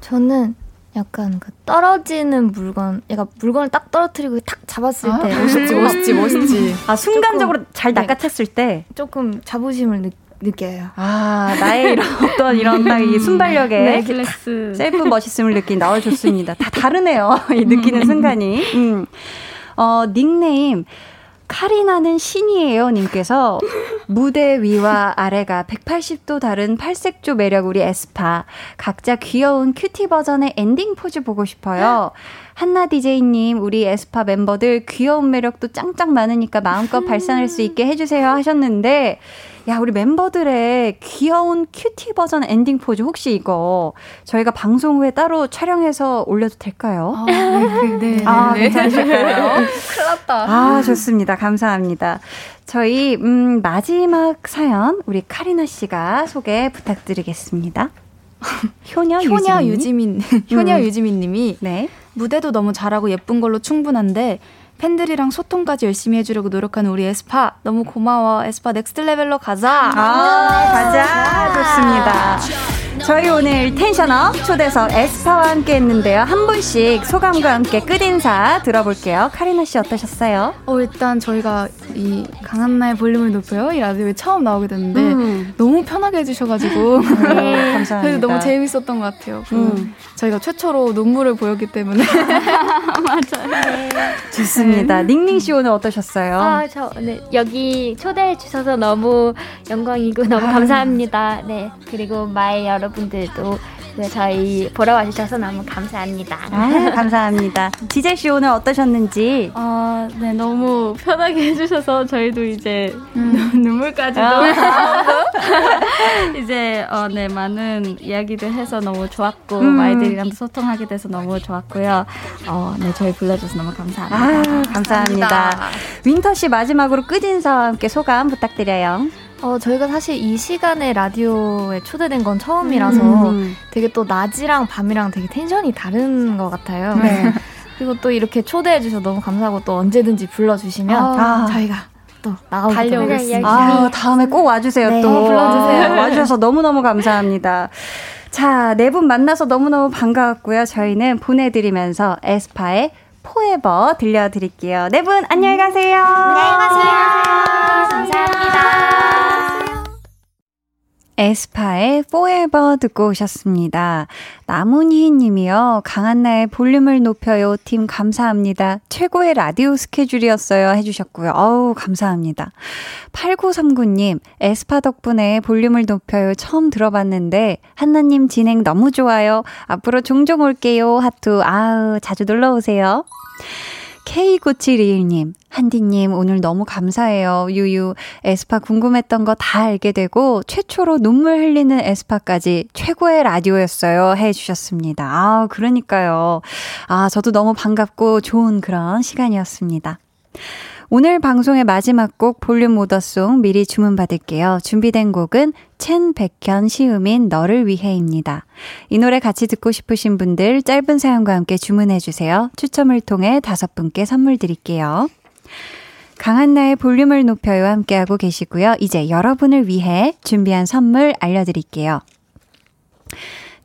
저는 약간 그 떨어지는 물건, 약간 물건을 딱 떨어뜨리고 탁 잡았을 아, 때 멋있지, 멋있지, 멋있지. 아 순간적으로 조금, 잘 낚아챘을 네, 때 조금 자부심을 느, 느껴요. 아 나의 이런 어떤 이런 딱이 순발력에 네, 셀프 멋있음을 느낀 나와 좋습니다. 다 다르네요. 이 느끼는 순간이. 음. 어, 닉네임 카리나는 신이에요 님께서 무대 위와 아래가 180도 다른 팔색조 매력 우리 에스파 각자 귀여운 cutie 버전의 엔딩 포즈 보고 싶어요. 한나 DJ님, 우리 에스파 멤버들 귀여운 매력도 짱짱 많으니까 마음껏 발산할 수 있게 해주세요 하셨는데, 야, 우리 멤버들의 귀여운 cutie 버전 엔딩 포즈 혹시 이거 저희가 방송 후에 따로 촬영해서 올려도 될까요? 아, 네, 네. 아, 네. 괜찮으실까요? 큰일 났다. 아, 좋습니다. 감사합니다. 저희, 음, 마지막 사연, 우리 카리나 씨가 소개 부탁드리겠습니다. 효녀, 효녀 유지민, 효녀 음. 유지민 님이 네. 무대도 너무 잘하고 예쁜 걸로 충분한데 팬들이랑 소통까지 열심히 해주려고 노력하는 우리 에스파 너무 고마워 에스파 Next Level로 가자 아 가자 좋습니다 저희 오늘 텐션업 초대석 에스파와 함께 했는데요. 한 분씩 소감과 함께 끝인사 들어볼게요. 카리나 씨 어떠셨어요? 어, 일단 저희가 이 강한나의 볼륨을 높여요. 이 라디오에 처음 나오게 됐는데 음. 너무 편하게 해주셔가지고 네, 감사합니다. 너무 재밌었던 것 같아요. 음. 저희가 최초로 눈물을 보였기 때문에 맞아요. 네. 좋습니다. 네. 닝닝 씨 오늘 어떠셨어요? 아, 저 네, 여기 초대해 주셔서 너무 영광이고 너무 감사합니다. 네, 그리고 마이 여러분 여러분들도 네, 저희 보러 와주셔서 너무 감사합니다. 아, 감사합니다. 지젤 씨 오늘 어떠셨는지? 아, 네, 너무 편하게 해주셔서 저희도 이제 음. 눈물까지도 아. 이제 어, 네 많은 이야기도 해서 너무 좋았고 음. 아이들이랑도 소통하게 돼서 너무 좋았고요. 어, 네, 저희 불러줘서 너무 감사합니다. 아, 감사합니다. 감사합니다. 윈터 씨 마지막으로 끝 인사와 함께 소감 부탁드려요. 어, 저희가 사실 이 시간에 라디오에 초대된 건 처음이라서 음. 되게 또 낮이랑 밤이랑 되게 텐션이 다른 것 같아요. 네. 그리고 또 이렇게 초대해 주셔서 너무 감사하고 또 언제든지 불러주시면 아. 저희가 또 나가보겠습니다. 아, 다음에 꼭 와주세요. 네. 또 어, 불러주세요. 와주셔서 너무너무 감사합니다. 자, 네 분 만나서 너무너무 반가웠고요. 저희는 보내드리면서 에스파의 포에버 들려드릴게요. 네 분 안녕히 가세요. 안녕히 가세요. 감사합니다. 에스파의 Forever 듣고 오셨습니다. 나문희 님이요. 강한나의 볼륨을 높여요. 팀 감사합니다. 최고의 라디오 스케줄이었어요. 해주셨고요. 어우, 감사합니다. 8939님, 에스파 덕분에 볼륨을 높여요. 처음 들어봤는데, 한나님 진행 너무 좋아요. 앞으로 종종 올게요. 하트, 아우, 자주 놀러 오세요. K9721님, 한디님, 오늘 너무 감사해요. 유유, 에스파 궁금했던 거 다 알게 되고, 최초로 눈물 흘리는 에스파까지 최고의 라디오였어요. 해주셨습니다. 아, 그러니까요. 아, 저도 너무 반갑고 좋은 그런 시간이었습니다. 오늘 방송의 마지막 곡 볼륨 오더송 미리 주문받을게요. 준비된 곡은 첸 백현 시우민 너를 위해입니다. 이 노래 같이 듣고 싶으신 분들 짧은 사연과 함께 주문해 주세요. 추첨을 통해 다섯 분께 선물 드릴게요. 강한나의 볼륨을 높여요 함께하고 계시고요. 이제 여러분을 위해 준비한 선물 알려드릴게요.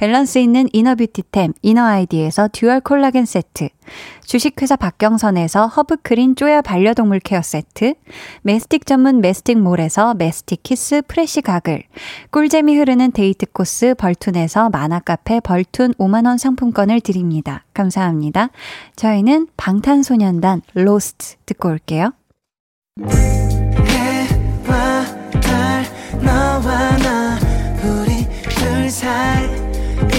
밸런스 있는 inner beauty템 이너아이디에서 dual 콜라겐 세트, 주식회사 박경선에서 허브크린 쪼야 반려동물 care 세트, 메스틱 전문 메스틱몰에서 메스틱 키스 프레시 가글, 꿀잼이 흐르는 데이트 코스 벌툰에서 만화카페 벌툰 5만원 상품권을 드립니다. 감사합니다. 저희는 방탄소년단 Lost 듣고 올게요. 해와 달, 너와 나, 우리 둘 사이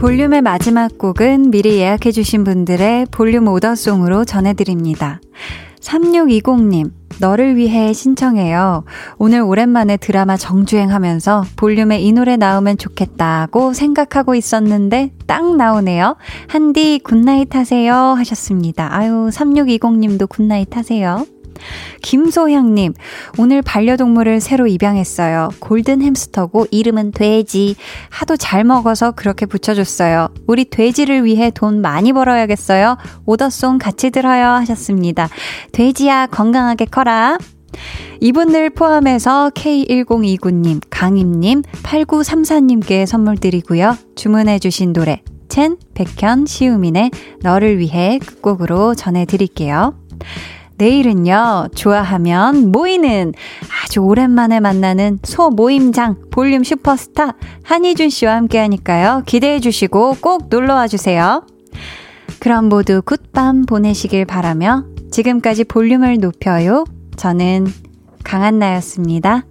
볼륨의 마지막 곡은 미리 예약해주신 분들의 볼륨 오더송으로 전해드립니다. 3620님, 너를 위해 신청해요. 오늘 오랜만에 드라마 정주행 하면서 볼륨에 이 노래 나오면 좋겠다고 생각하고 있었는데 딱 나오네요. 한디 굿나잇 하세요 하셨습니다. 아유, 3620님도 굿나잇 하세요. 김소향님, 오늘 반려동물을 새로 입양했어요. 골든 햄스터고 이름은 돼지. 하도 잘 먹어서 그렇게 붙여줬어요. 우리 돼지를 위해 돈 많이 벌어야겠어요. order song 같이 들어요 하셨습니다. 돼지야 건강하게 커라. 이분들 포함해서 K1029님, 강임님, 8934님께 선물 드리고요. 주문해주신 노래, 첸, 백현, 시우민의 너를 위해 끝곡으로 전해드릴게요. 내일은요, 좋아하면 모이는 아주 오랜만에 만나는 소 모임장 볼륨 슈퍼스타 한희준 씨와 함께 하니까요. 기대해 주시고 꼭 놀러 와 주세요. 그럼 모두 굿밤 보내시길 바라며 지금까지 볼륨을 높여요. 저는 강한나였습니다.